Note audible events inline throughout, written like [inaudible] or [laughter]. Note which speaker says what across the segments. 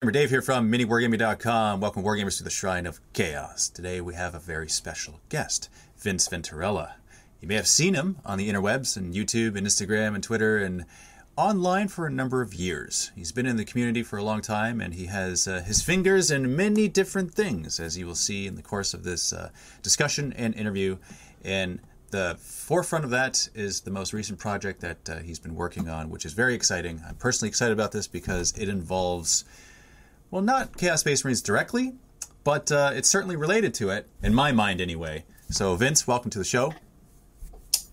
Speaker 1: Dave here from MiniWargaming.com. Welcome, Wargamers, to the Shrine of Chaos. Today we have a very special guest, Vince Venturella. You may have seen him on the interwebs and YouTube and Instagram and Twitter and online for a number of years. He's been in the community for a long time and he has uh, his fingers in many different things, as you will see in the course of this uh, discussion and interview. And the forefront of that is the most recent project that uh, he's been working on, which is very exciting. I'm personally excited about this because it involves well, not Chaos Space Marines directly, but uh, it's certainly related to it, in my mind anyway. So, Vince, welcome to the show.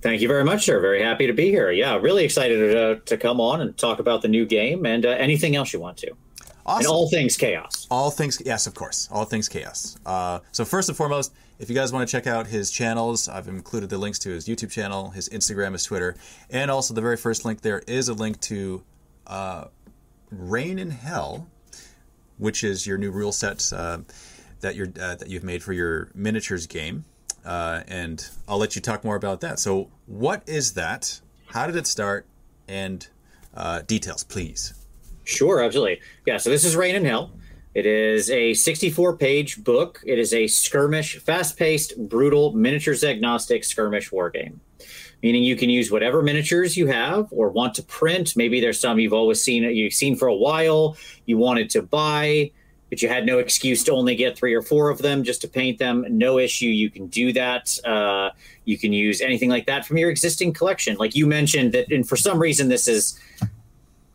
Speaker 2: Thank you very much, sir. Very happy to be here. Yeah, really excited to, to come on and talk about the new game and uh, anything else you want to. Awesome. And all things chaos.
Speaker 1: All things, yes, of course. All things chaos. Uh, so, first and foremost, if you guys want to check out his channels, I've included the links to his YouTube channel, his Instagram, his Twitter, and also the very first link there is a link to uh, Reign in Hell, which is your new rule set uh, that you're uh, that you've made for your miniatures game, uh, and I'll let you talk more about that. So, what is that? How did it start? And uh, details, please.
Speaker 2: Sure, absolutely. Yeah. So this is Reign in Hell. It is a 64 page book. It is a skirmish, fast paced, brutal, miniatures agnostic skirmish war game meaning you can use whatever miniatures you have or want to print. Maybe there's some you've always seen you've seen for a while, you wanted to buy, but you had no excuse to only get three or four of them just to paint them. No issue, you can do that. Uh, you can use anything like that from your existing collection. Like you mentioned that, and for some reason, this is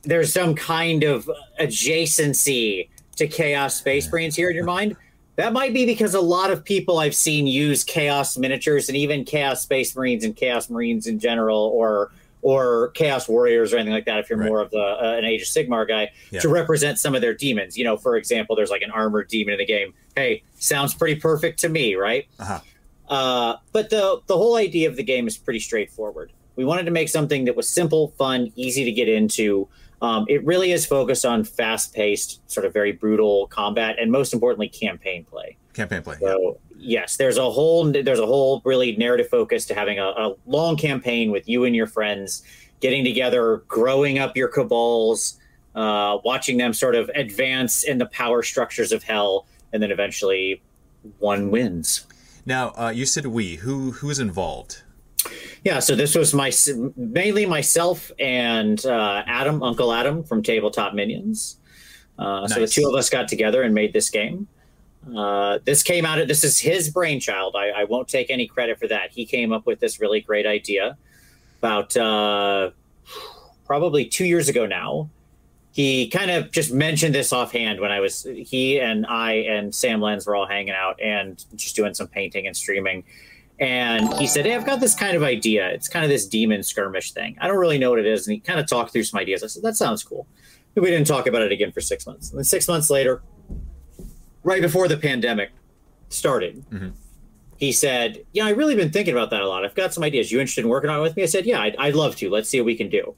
Speaker 2: there's some kind of adjacency to Chaos Space Marines here in your mind. That might be because a lot of people I've seen use Chaos miniatures and even Chaos Space Marines and Chaos Marines in general, or or Chaos Warriors or anything like that. If you're right. more of the uh, an Age of Sigmar guy, yeah. to represent some of their demons. You know, for example, there's like an armored demon in the game. Hey, sounds pretty perfect to me, right? Uh-huh. Uh, but the the whole idea of the game is pretty straightforward. We wanted to make something that was simple, fun, easy to get into. Um, it really is focused on fast paced, sort of very brutal combat, and most importantly, campaign play.
Speaker 1: Campaign play.
Speaker 2: So yeah. yes, there's a whole there's a whole really narrative focus to having a, a long campaign with you and your friends getting together, growing up your cabals, uh, watching them sort of advance in the power structures of hell, and then eventually one wins.
Speaker 1: Now, uh, you said we. Who who's involved?
Speaker 2: Yeah, so this was my mainly myself and uh, Adam, Uncle Adam from Tabletop Minions. Uh, nice. So the two of us got together and made this game. Uh, this came out. Of, this is his brainchild. I, I, won't take any credit for that. He came up with this really great idea about uh, probably two years ago now. He kind of just mentioned this offhand when I was he and I and Sam Lenz were all hanging out and just doing some painting and streaming and he said, Hey, I've got this kind of idea. It's kind of this demon skirmish thing. I don't really know what it is. And he kind of talked through some ideas. I said, That sounds cool. We didn't talk about it again for six months. And then six months later, right before the pandemic started, mm-hmm. he said, Yeah, I've really been thinking about that a lot. I've got some ideas. You interested in working on it with me? I said, Yeah, I'd, I'd love to. Let's see what we can do.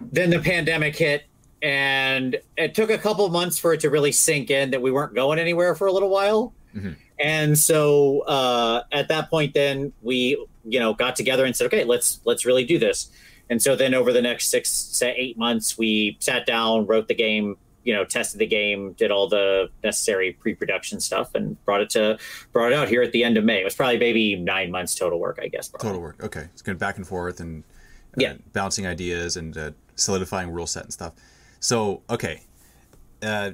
Speaker 2: Then the pandemic hit, and it took a couple months for it to really sink in that we weren't going anywhere for a little while. Mm-hmm. And so uh, at that point, then we you know got together and said, okay, let's let's really do this. And so then over the next six to eight months, we sat down, wrote the game, you know, tested the game, did all the necessary pre-production stuff, and brought it to brought it out here at the end of May. It was probably maybe nine months total work, I guess.
Speaker 1: Probably. Total work. Okay, it's going back and forth and uh, yeah, bouncing ideas and uh, solidifying rule set and stuff. So okay, uh,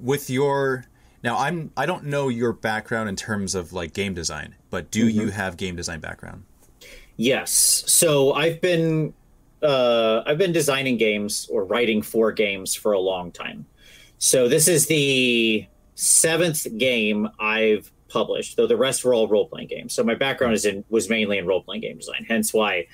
Speaker 1: with your now, I'm I don't know your background in terms of like game design, but do mm-hmm. you have game design background?
Speaker 2: Yes. So I've been uh, I've been designing games or writing for games for a long time. So this is the seventh game I've published, though the rest were all role playing games. So my background is in was mainly in role playing game design. Hence why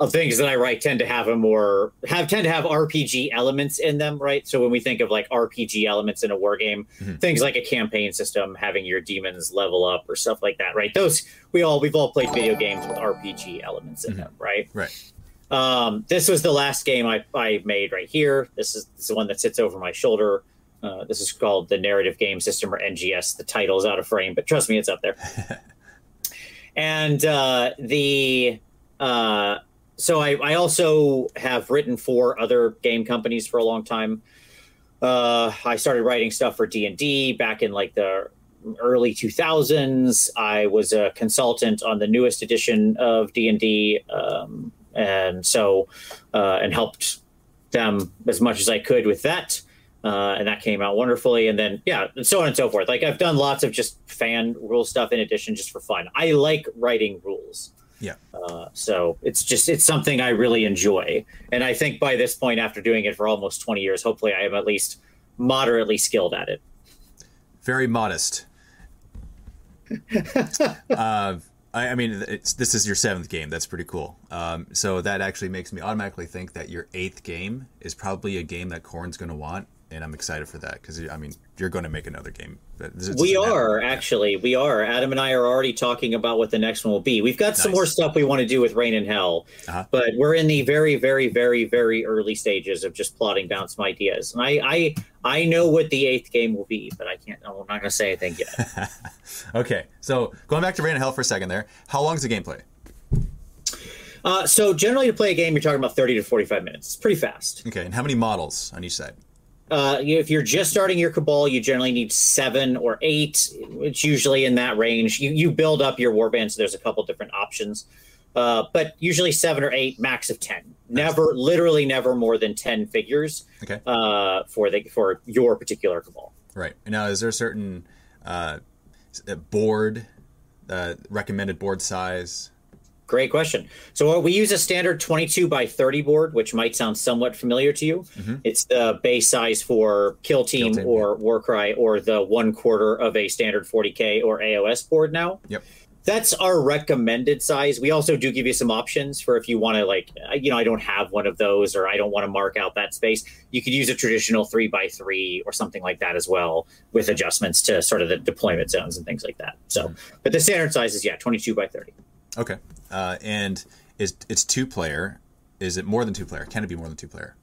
Speaker 2: of things that I write tend to have a more have tend to have RPG elements in them, right? So when we think of like RPG elements in a war game, mm-hmm. things like a campaign system, having your demons level up or stuff like that, right? Those we all we've all played video games with RPG elements in mm-hmm. them, right?
Speaker 1: Right.
Speaker 2: Um, this was the last game I, I made right here. This is, this is the one that sits over my shoulder. Uh, this is called the Narrative Game System or NGS. The title is out of frame, but trust me, it's up there. [laughs] and uh, the uh, so I, I also have written for other game companies for a long time. uh, I started writing stuff for D and D back in like the early 2000s. I was a consultant on the newest edition of D and D, um, and so uh, and helped them as much as I could with that. Uh, and that came out wonderfully. And then, yeah, and so on and so forth. Like I've done lots of just fan rule stuff in addition, just for fun. I like writing rules.
Speaker 1: Yeah.
Speaker 2: Uh, so it's just it's something I really enjoy, and I think by this point, after doing it for almost twenty years, hopefully I am at least moderately skilled at it.
Speaker 1: Very modest. [laughs] uh, I, I, mean, this is your seventh game. That's pretty cool. Um, so that actually makes me automatically think that your eighth game is probably a game that Khorne's going to want and I'm excited for that because I mean you're going to make another game.
Speaker 2: We are actually, we are. Adam and I are already talking about what the next one will be. We've got nice. some more stuff we want to do with Reign in Hell, uh-huh. but we're in the very, very, very, very early stages of just plotting down some ideas. And I, I, I know what the eighth game will be, but I can't. I'm not going to say anything yet. [laughs]
Speaker 1: okay, so going back to Reign in Hell for a second there. How long is the gameplay?
Speaker 2: Uh, so generally, to play a game, you're talking about 30 to 45 minutes. It's pretty fast.
Speaker 1: Okay, and how many models on each side?
Speaker 2: Uh, if you're just starting your cabal, you generally need seven or eight. It's usually in that range. You you build up your warband, so there's a couple different options, uh, but usually seven or eight, max of ten. Never, literally, never more than ten figures.
Speaker 1: Okay.
Speaker 2: Uh, for the for your particular cabal.
Speaker 1: Right now, is there a certain uh, board uh, recommended board size?
Speaker 2: Great question. So we use a standard 22 by 30 board, which might sound somewhat familiar to you. Mm-hmm. It's the base size for Kill Team, Kill Team or yeah. Warcry, or the one quarter of a standard 40k or AOS board now.
Speaker 1: Yep.
Speaker 2: That's our recommended size. We also do give you some options for if you want to, like, you know, I don't have one of those, or I don't want to mark out that space. You could use a traditional three by three or something like that as well, with adjustments to sort of the deployment zones and things like that. So, mm-hmm. but the standard size is yeah, 22 by 30.
Speaker 1: Okay. Uh, and is it's two player? Is it more than two player? Can it be more than two player?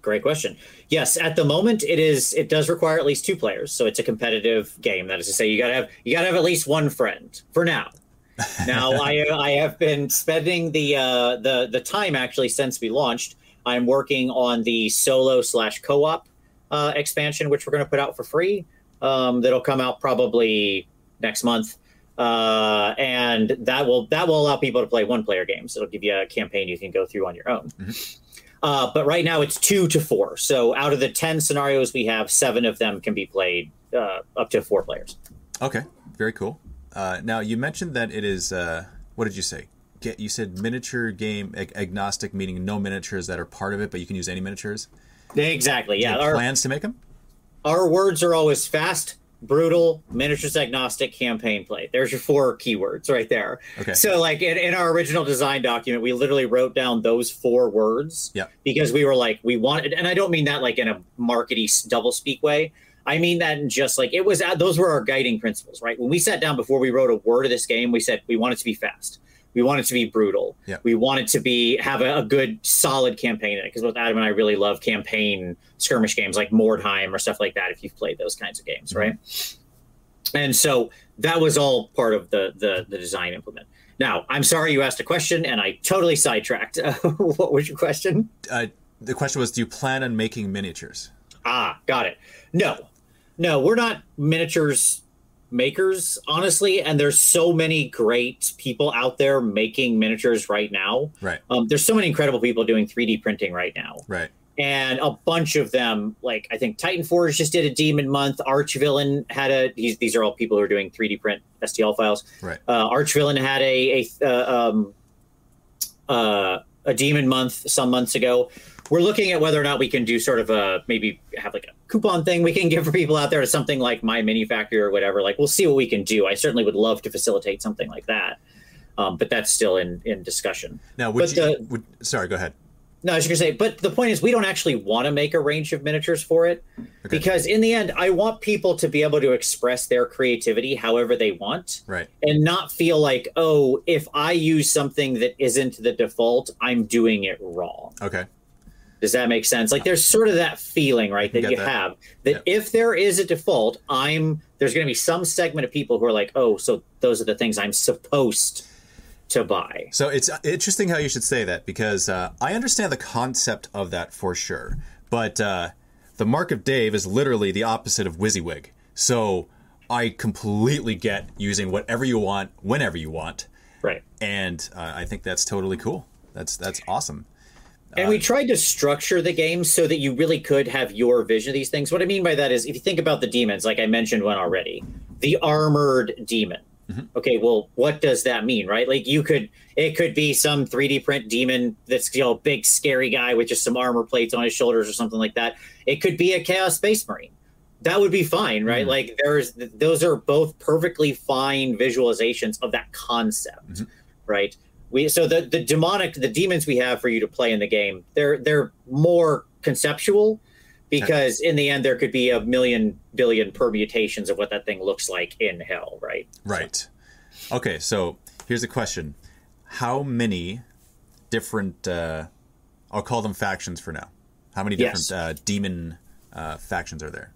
Speaker 2: Great question. Yes, at the moment it is. It does require at least two players, so it's a competitive game. That is to say, you gotta have you gotta have at least one friend for now. [laughs] Now, I I have been spending the uh, the the time actually since we launched. I'm working on the solo slash co op uh, expansion, which we're going to put out for free. Um, that'll come out probably next month uh, and that will that will allow people to play one player games. It'll give you a campaign you can go through on your own. Mm-hmm. Uh, but right now it's two to four. So out of the ten scenarios we have, seven of them can be played uh, up to four players.
Speaker 1: Okay, very cool. Uh, now you mentioned that it is. Uh, what did you say? Get you said miniature game ag- agnostic, meaning no miniatures that are part of it, but you can use any miniatures.
Speaker 2: Exactly. Yeah.
Speaker 1: Our, plans to make them.
Speaker 2: Our words are always fast, brutal miniatures agnostic campaign play. There's your four keywords right there.
Speaker 1: Okay.
Speaker 2: So like in, in our original design document we literally wrote down those four words
Speaker 1: yeah.
Speaker 2: because we were like we wanted and i don't mean that like in a markety double speak way. I mean that in just like it was uh, those were our guiding principles right? When we sat down before we wrote a word of this game we said we want it to be fast we want it to be brutal.
Speaker 1: Yeah.
Speaker 2: We want it to be have a, a good solid campaign in it because both Adam and I really love campaign skirmish games like Mordheim or stuff like that. If you've played those kinds of games, mm-hmm. right? And so that was all part of the the, the design implement. Now, I'm sorry you asked a question and I totally sidetracked. [laughs] what was your question?
Speaker 1: Uh, the question was, do you plan on making miniatures?
Speaker 2: Ah, got it. No, no, we're not miniatures makers honestly and there's so many great people out there making miniatures right now.
Speaker 1: Right.
Speaker 2: Um, there's so many incredible people doing 3d printing right now.
Speaker 1: Right.
Speaker 2: And a bunch of them like i think titan forge just did a demon month. Archvillain had a these, these are all people who are doing 3d print stl files.
Speaker 1: Right.
Speaker 2: Uh, archvillain had a a uh, um, uh, a demon month some months ago we're looking at whether or not we can do sort of a maybe have like a coupon thing we can give for [laughs] people out there to something like MyMiniFactory or whatever. Like we'll see what we can do. I certainly would love to facilitate something like that, um, but that's still in in discussion.
Speaker 1: Now, would but you? The, would, sorry, go ahead.
Speaker 2: No, I was going to say, but the point is, we don't actually want to make a range of miniatures for it okay. because, in the end, I want people to be able to express their creativity however they want,
Speaker 1: right?
Speaker 2: And not feel like, oh, if I use something that isn't the default, I'm doing it wrong.
Speaker 1: Okay.
Speaker 2: Does that make sense? Like there's sort of that feeling, right, that you that. have that yep. if there is a default, I'm there's going to be some segment of people who are like, "Oh, so those are the things I'm supposed to buy."
Speaker 1: So it's interesting how you should say that because uh, I understand the concept of that for sure, but uh, the mark of Dave is literally the opposite of WYSIWYG. So I completely get using whatever you want, whenever you want.
Speaker 2: Right.
Speaker 1: And uh, I think that's totally cool. That's that's awesome.
Speaker 2: And we tried to structure the game so that you really could have your vision of these things. What I mean by that is, if you think about the demons, like I mentioned one already, the armored demon. Mm-hmm. Okay, well, what does that mean, right? Like you could, it could be some 3D print demon that's you know big scary guy with just some armor plates on his shoulders or something like that. It could be a chaos space marine. That would be fine, right? Mm-hmm. Like there's those are both perfectly fine visualizations of that concept, mm-hmm. right? We so the the demonic the demons we have for you to play in the game they're they're more conceptual because in the end there could be a million billion permutations of what that thing looks like in hell right?
Speaker 1: Right. So. okay so here's a question. How many different uh, i'll call them factions for now. How many different yes. uh, demon uh, factions are there?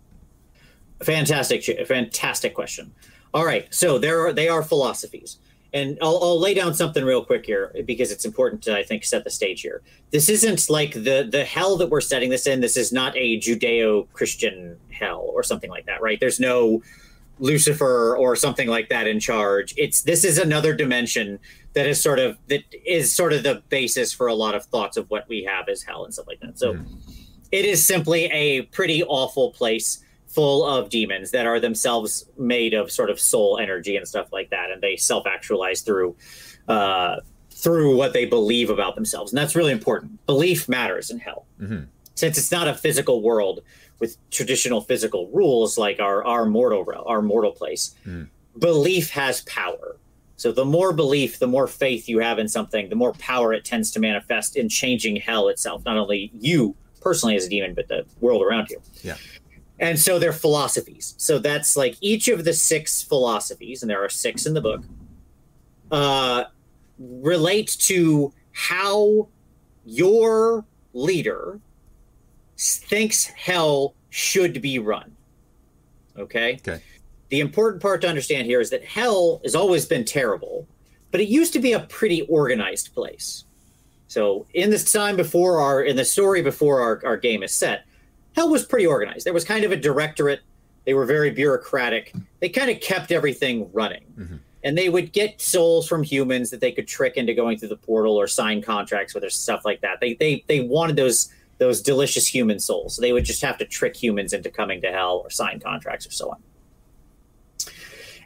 Speaker 2: Fantastic fantastic question. All right so there are they are philosophies and I'll, I'll, lay down something real quick here because it's important to I think set the stage here. This isn't like the the hell that we're setting this in. This is not a Judeo-Christian hell or something like that, right? There's no Lucifer or something like that in charge. It's this is another dimension that is sort of that is sort of the basis for a lot of thoughts of what we have as hell and stuff like that. So mm. it is simply a pretty awful place full of demons that are themselves made of sort of soul energy and stuff like that, and they self actualize through uh, through what they believe about themselves, and that's really important. Belief matters in hell, mm-hmm. since it's not a physical world with traditional physical rules like our our mortal our mortal place. Mm. Belief has power. So the more belief, the more faith you have in something, the more power it tends to manifest in changing hell itself. Not only you personally as a demon, but the world around you.
Speaker 1: Yeah
Speaker 2: and so they're philosophies. So that's like each of the six philosophies and there are six in the book uh, relate to how your leader thinks hell should be run. Okay?
Speaker 1: Okay.
Speaker 2: The important part to understand here is that hell has always been terrible but it used to be a pretty organized place. So in this time before our in the story before our, our game is set Hell was pretty organized. There was kind of a directorate. They were very bureaucratic. They kind of kept everything running. Mm-hmm. And they would get souls from humans that they could trick into going through the portal or sign contracts with or stuff like that. They they they wanted those those delicious human souls. So they would just have to trick humans into coming to hell or sign contracts or so on.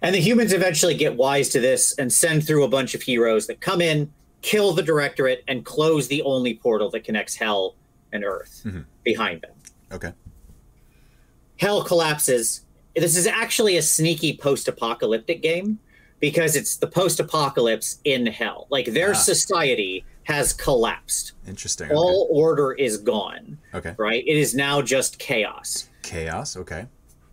Speaker 2: And the humans eventually get wise to this and send through a bunch of heroes that come in, kill the directorate, and close the only portal that connects hell and earth mm-hmm. behind them.
Speaker 1: Okay.
Speaker 2: Hell collapses. This is actually a sneaky post-apocalyptic game because it's the post-apocalypse in hell. Like their ah. society has collapsed.
Speaker 1: Interesting.
Speaker 2: All okay. order is gone.
Speaker 1: Okay.
Speaker 2: Right? It is now just chaos.
Speaker 1: Chaos, okay.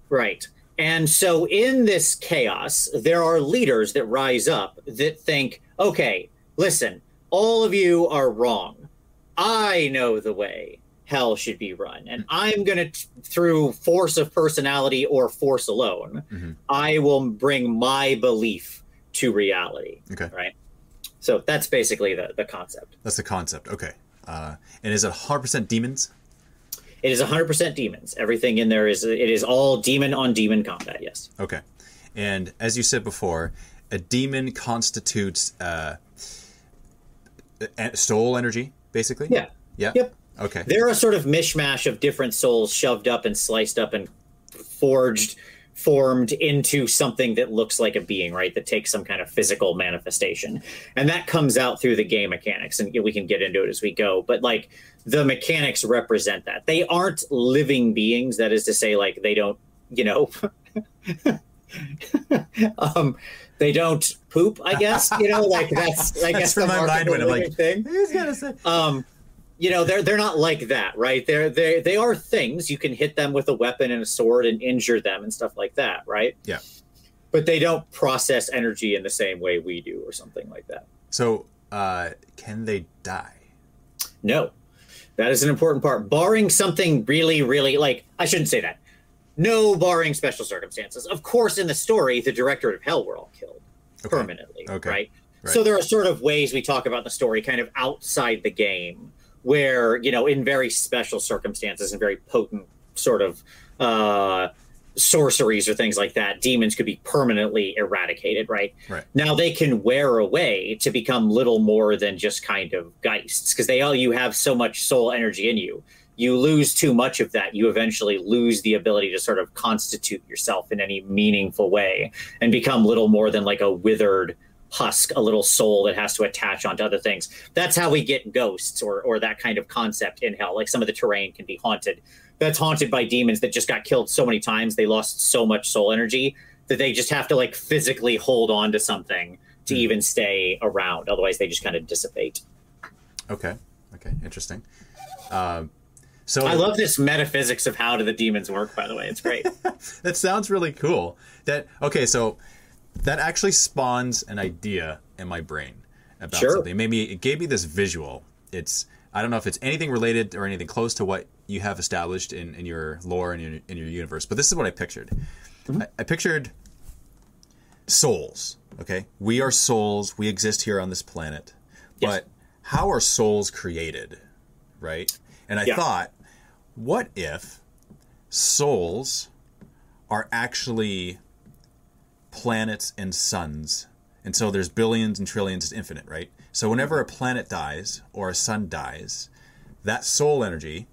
Speaker 2: Right. And so in this chaos, there are leaders that rise up that think, okay, listen, all of you are wrong. I know the way hell should be run. And I'm going to, through force of personality or force alone, mm-hmm. I will bring my belief to reality.
Speaker 1: Okay.
Speaker 2: Right. So that's basically the, the concept.
Speaker 1: That's the concept. Okay. Uh, and is it 100% demons?
Speaker 2: It is 100% demons. Everything in there is, it is all demon on demon combat. Yes.
Speaker 1: Okay. And as you said before, a demon constitutes uh, soul energy, basically?
Speaker 2: Yeah.
Speaker 1: Yeah.
Speaker 2: Yep.
Speaker 1: Okay.
Speaker 2: They're a sort of mishmash of different souls shoved up and sliced up and forged, formed into something that looks like a being, right? That takes some kind of physical manifestation. And that comes out through the game mechanics. And we can get into it as we go. But like the mechanics represent that. They aren't living beings. That is to say, like, they don't, you know. [laughs] um, they don't poop. I guess you know, like that's I [laughs] guess
Speaker 1: that's my mind when I'm like,
Speaker 2: thing. He's gonna say. Um, you know they're they're not like that right? They're they they are things. You can hit them with a weapon and a sword and injure them and stuff like that right?
Speaker 1: Yeah.
Speaker 2: But they don't process energy in the same way we do or something like that.
Speaker 1: So uh can they die?
Speaker 2: No. That is an important part. Barring something really really like i shouldn't say that. No barring special circumstances. Of course in the story the director of hell were all killed okay. permanently
Speaker 1: okay.
Speaker 2: right? right. so there are sort of ways we talk about the story kind of outside the game where you know in very special circumstances and very potent sort of uh, sorceries or things like that, demons could be permanently eradicated, right?
Speaker 1: Right.
Speaker 2: Now they can wear away to become little more than just kind of geists because they all you have so much soul energy in you. You lose too much of that, you eventually lose the ability to sort of constitute yourself in any meaningful way and become little more than like a withered husk, a little soul that has to attach onto other things. That's how we get ghosts or or that kind of concept in hell. Like some of the terrain can be haunted. That's haunted by demons that just got killed so many times they lost so much soul energy that they just have to like physically hold on to something to mm. even stay around. Otherwise they just kind of dissipate.
Speaker 1: Okay. Okay. Interesting. Um, so
Speaker 2: i love this metaphysics of how do the demons work by the way. It's great. [laughs]
Speaker 1: That sounds really cool. That okay so that actually spawns an idea in my brain about sure. something maybe it gave me this visual it's I don't know if it's anything related or anything close to what you have established in, in your lore and in, in your universe, but this is what I pictured. Mm-hmm. I, I pictured souls. Okay, we are souls. We exist here on this planet, yes. but how are souls created, right? And I yeah. thought, what if souls are actually planets and suns, and so there's billions and trillions, it's infinite, right? So whenever a planet dies or a sun dies, that soul energy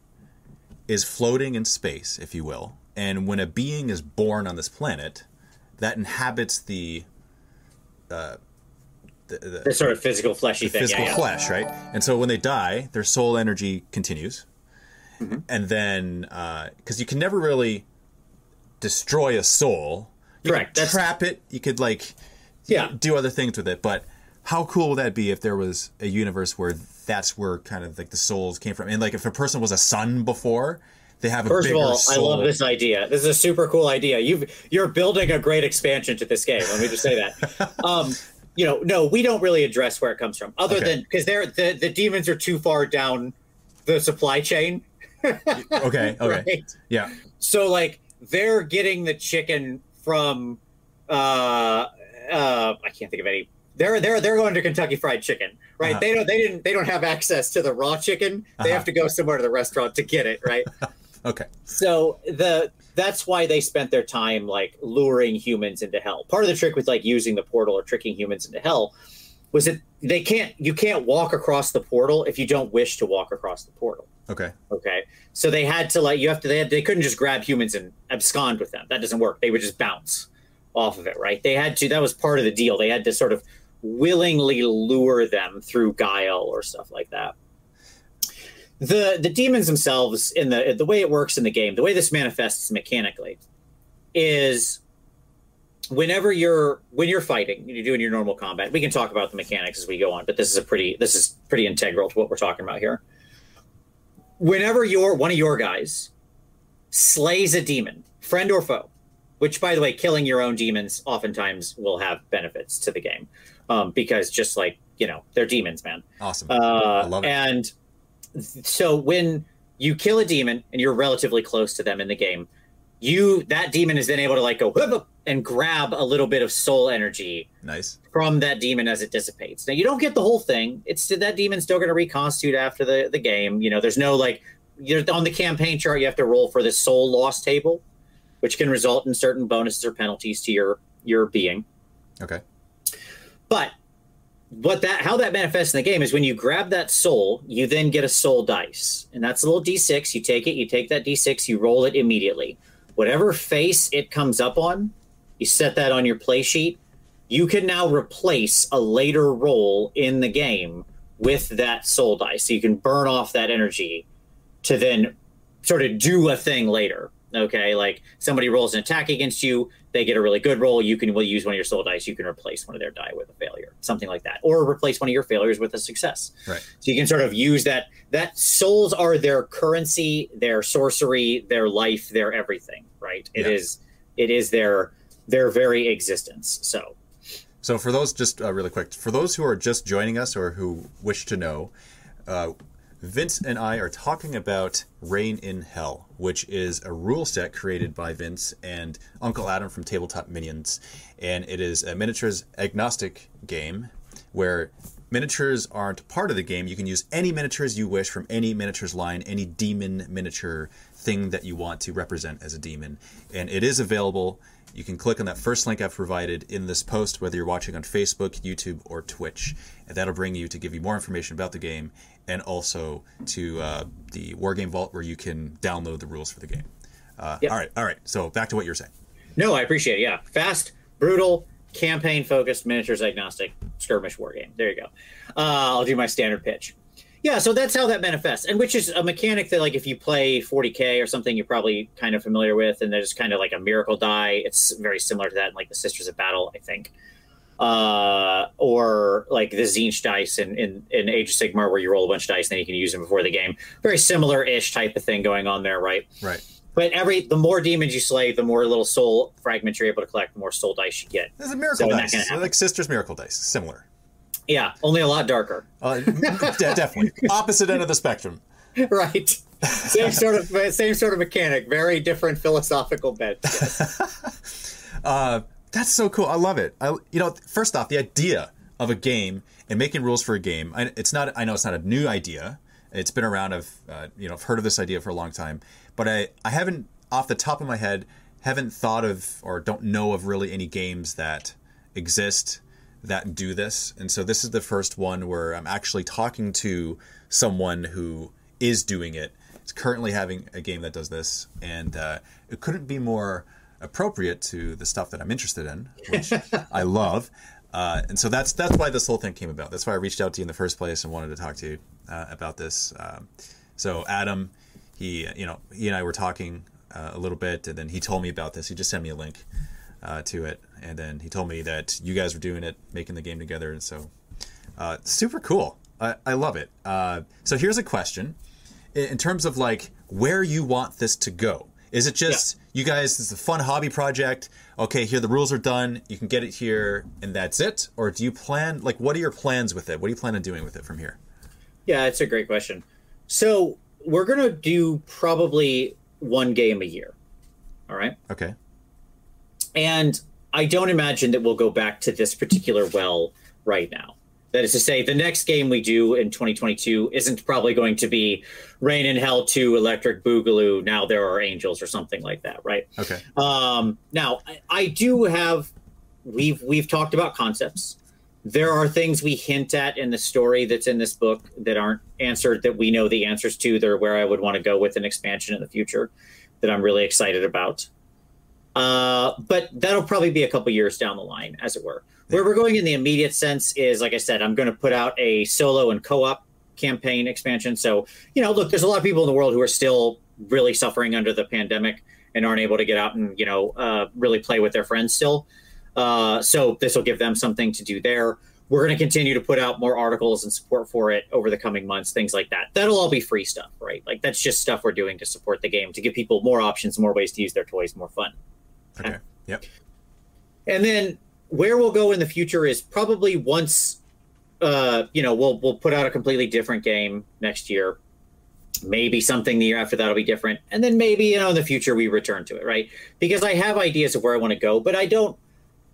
Speaker 1: is floating in space, if you will. And when a being is born on this planet, that inhabits the uh,
Speaker 2: the, the, the, sort of physical fleshy thing,
Speaker 1: physical
Speaker 2: yeah, yeah.
Speaker 1: flesh, right? And so when they die, their soul energy continues, mm-hmm. and then because uh, you can never really destroy a soul, you
Speaker 2: Correct.
Speaker 1: Can trap it. You could like
Speaker 2: yeah
Speaker 1: do other things with it, but how cool would that be if there was a universe where that's where kind of like the souls came from and like if a person was a sun before they have a
Speaker 2: first
Speaker 1: of all
Speaker 2: soul. i love this idea this is a super cool idea you've you're building a great expansion to this game let me just say that [laughs] um you know no we don't really address where it comes from other okay. than because they're the, the demons are too far down the supply chain
Speaker 1: okay [laughs] okay right? yeah
Speaker 2: so like they're getting the chicken from uh uh i can't think of any they're they're they're going to Kentucky Fried Chicken, right? Uh-huh. They don't they didn't they don't have access to the raw chicken. They uh-huh. have to go somewhere to the restaurant to get it, right? [laughs]
Speaker 1: okay.
Speaker 2: So the that's why they spent their time like luring humans into hell. Part of the trick with like using the portal or tricking humans into hell was that they can't you can't walk across the portal if you don't wish to walk across the portal.
Speaker 1: Okay.
Speaker 2: Okay. So they had to like you have to they had, they couldn't just grab humans and abscond with them. That doesn't work. They would just bounce off of it, right? They had to that was part of the deal. They had to sort of willingly lure them through guile or stuff like that. The the demons themselves in the the way it works in the game, the way this manifests mechanically is whenever you're when you're fighting, you're doing your normal combat. We can talk about the mechanics as we go on, but this is a pretty this is pretty integral to what we're talking about here. Whenever you're one of your guys slays a demon, friend or foe, which by the way, killing your own demons oftentimes will have benefits to the game um, because just like you know they're demons, man.
Speaker 1: Awesome.
Speaker 2: Uh, I love it. And so when you kill a demon and you're relatively close to them in the game, you that demon is then able to like go and grab a little bit of soul energy.
Speaker 1: Nice.
Speaker 2: From that demon as it dissipates. Now you don't get the whole thing. It's that demon's still going to reconstitute after the the game. You know, there's no like you're on the campaign chart. You have to roll for the soul loss table, which can result in certain bonuses or penalties to your your being.
Speaker 1: Okay.
Speaker 2: But what that how that manifests in the game is when you grab that soul, you then get a soul dice, and that's a little d6. You take it, you take that d6, you roll it immediately. Whatever face it comes up on, you set that on your play sheet. You can now replace a later roll in the game with that soul dice, so you can burn off that energy to then sort of do a thing later. Okay, like somebody rolls an attack against you, they get a really good roll. You can will use one of your soul dice. You can replace one of their die with a failure, something like that, or replace one of your failures with a success.
Speaker 1: Right.
Speaker 2: So you can sort of use that. That souls are their currency, their sorcery, their life, their everything. Right. It yeah. is. It is their their very existence. So.
Speaker 1: So for those, just uh, really quick, for those who are just joining us or who wish to know, uh, Vince and I are talking about Reign in Hell, which is a rule set created by Vince and Uncle Adam from Tabletop Minions. And it is a miniatures agnostic game where miniatures aren't part of the game. You can use any miniatures you wish from any miniatures line, any demon miniature thing that you want to represent as a demon. And it is available. You can click on that first link I've provided in this post, whether you're watching on Facebook, YouTube, or Twitch. And that'll bring you to give you more information about the game and also to uh, the Wargame Vault where you can download the rules for the game. Uh, yep. All right, all right. So back to what you're saying.
Speaker 2: No, I appreciate it. Yeah. Fast, brutal, campaign focused, miniatures agnostic skirmish war game. There you go. Uh, I'll do my standard pitch. Yeah, so that's how that manifests, and which is a mechanic that, like, if you play 40k or something, you're probably kind of familiar with. And there's kind of like a miracle die. It's very similar to that, in, like the Sisters of Battle, I think, uh, or like the Tzeentch dice in, in in Age of Sigmar, where you roll a bunch of dice, and then you can use them before the game. Very similar-ish type of thing going on there, right?
Speaker 1: Right.
Speaker 2: But every the more demons you slay, the more little soul fragments you're able to collect, the more soul dice you get.
Speaker 1: There's a miracle so dice, like Sisters Miracle dice, similar.
Speaker 2: Yeah, only a lot darker.
Speaker 1: Uh, [laughs] definitely opposite end of the spectrum. [laughs]
Speaker 2: Right. Same sort of same sort of mechanic. Very different philosophical bent.
Speaker 1: Yes. [laughs] uh, that's so cool. I love it. I, you know, first off, the idea of a game and making rules for a game. I, it's not. I know it's not a new idea. It's been around. I've uh, you know I've heard of this idea for a long time, but I I haven't off the top of my head haven't thought of or don't know of really any games that exist that do this. And so this is the first one where I'm actually talking to someone who is doing it. It's currently having a game that does this, and uh, it couldn't be more appropriate to the stuff that I'm interested in, which [laughs] I love. Uh, and so that's that's why this whole thing came about. That's why I reached out to you in the first place and wanted to talk to you uh, about this. Um, so Adam, he you know he and I were talking uh, a little bit, and then he told me about this. He just sent me a link uh, to it, and then he told me that you guys were doing it, making the game together, and so uh, super cool. I, I love it. Uh, so here's a question: in terms of like where you want this to go, is it just yeah. you guys? This is a fun hobby project. Okay, here the rules are done. You can get it here, and that's it. Or do you plan like what are your plans with it? What do you plan on doing with it from here?
Speaker 2: Yeah, it's a great question. So we're gonna do probably one game a year. All right.
Speaker 1: Okay.
Speaker 2: And I don't imagine that we'll go back to this particular well right now. That is to say, the next game we do in 2022 isn't probably going to be Reign in Hell 2 Electric Boogaloo. Now there are angels or something like that, right?
Speaker 1: Okay.
Speaker 2: Um, now I, I do have we've we've talked about concepts. There are things we hint at in the story that's in this book that aren't answered that we know the answers to. They're where I would want to go with an expansion in the future that I'm really excited about. Uh, but that'll probably be a couple years down the line, as it were. Where we're going in the immediate sense is, like I said, I'm going to put out a solo and co-op campaign expansion. So, you know, look, there's a lot of people in the world who are still really suffering under the pandemic and aren't able to get out and you know uh, really play with their friends still. Uh, so this will give them something to do there. We're going to continue to put out more articles and support for it over the coming months, things like that. That'll all be free stuff, right? Like that's just stuff we're doing to support the game to give people more options, more ways to use their toys, more fun.
Speaker 1: Okay. Yep.
Speaker 2: And then where we'll go in the future is probably once uh, you know, we'll we'll put out a completely different game next year. Maybe something the year after that'll be different. And then maybe, you know, in the future we return to it, right? Because I have ideas of where I want to go, but I don't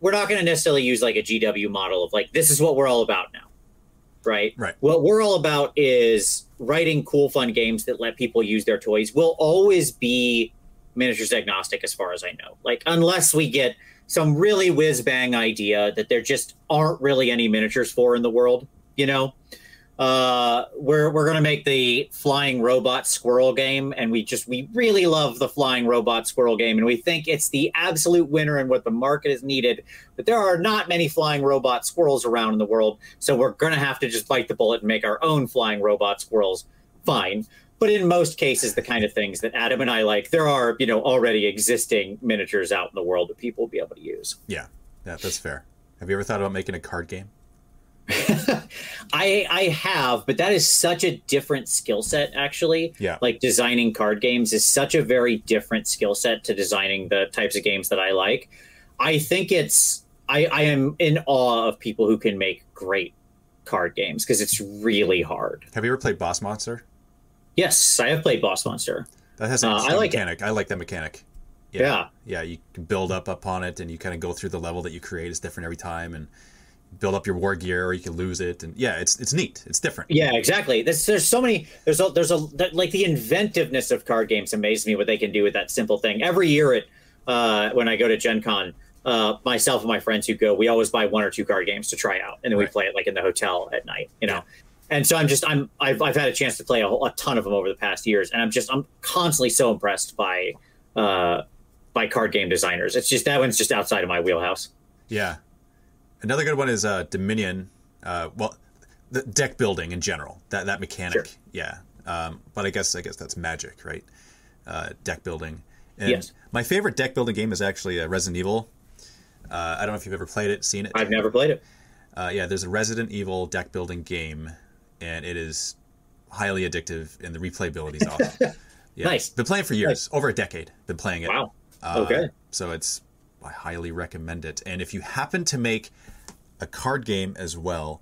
Speaker 2: we're not going to necessarily use like a GW model of like this is what we're all about now. Right?
Speaker 1: Right.
Speaker 2: What we're all about is writing cool fun games that let people use their toys. We'll always be miniatures agnostic as far as I know. Like unless we get some really whiz bang idea that there just aren't really any miniatures for in the world, you know. Uh, we're we're gonna make the flying robot squirrel game, and we just we really love the flying robot squirrel game, and we think it's the absolute winner and what the market is needed. But there are not many flying robot squirrels around in the world, so we're gonna have to just bite the bullet and make our own flying robot squirrels. Fine, but in most cases the kind of things that adam and i like there are you know already existing miniatures out in the world that people will be able to use
Speaker 1: yeah yeah that's fair have you ever thought about making a card game [laughs]
Speaker 2: I I have, but that is such a different skill set actually.
Speaker 1: Yeah.
Speaker 2: Like designing card games is such a very different skill set to designing the types of games that I like. I think it's I, I am in awe of people who can make great card games because it's really hard.
Speaker 1: Have you ever played Boss Monster?
Speaker 2: Yes, I have played Boss Monster.
Speaker 1: That has a uh, I like mechanic. It. I like that mechanic.
Speaker 2: Yeah.
Speaker 1: yeah. yeah. you build up upon it, and you kind of go through the level that you create is different every time, and build up your war gear or you can lose it and yeah it's it's neat it's different
Speaker 2: yeah exactly there's, there's so many there's a there's a like the inventiveness of card games amazes me what they can do with that simple thing every year at uh, when i go to gen con uh, myself and my friends who go we always buy one or two card games to try out and then right. we play it like in the hotel at night you know. And so i'm just i'm I've, I've had a chance to play a, a ton of them over the past years and i'm just i'm constantly so impressed by uh by card game designers it's just that one's just outside of my wheelhouse
Speaker 1: yeah Another good one is uh, Dominion. Uh, well, the deck building in general. That that mechanic. Sure. Yeah. Um, but I guess I guess that's Magic, right? Uh, deck building. And yes. My favorite deck building game is actually uh, Resident Evil. Uh, I don't know if you've ever played it, seen it.
Speaker 2: I've never played it.
Speaker 1: Uh, yeah, there's a Resident Evil deck building game, and it is highly addictive, and the replayability is [laughs] awesome.
Speaker 2: Yeah. Nice.
Speaker 1: Been playing for years, nice. over a decade. Been playing it.
Speaker 2: Wow. okay.
Speaker 1: So it's I highly recommend it. And if you happen to make a card game as well,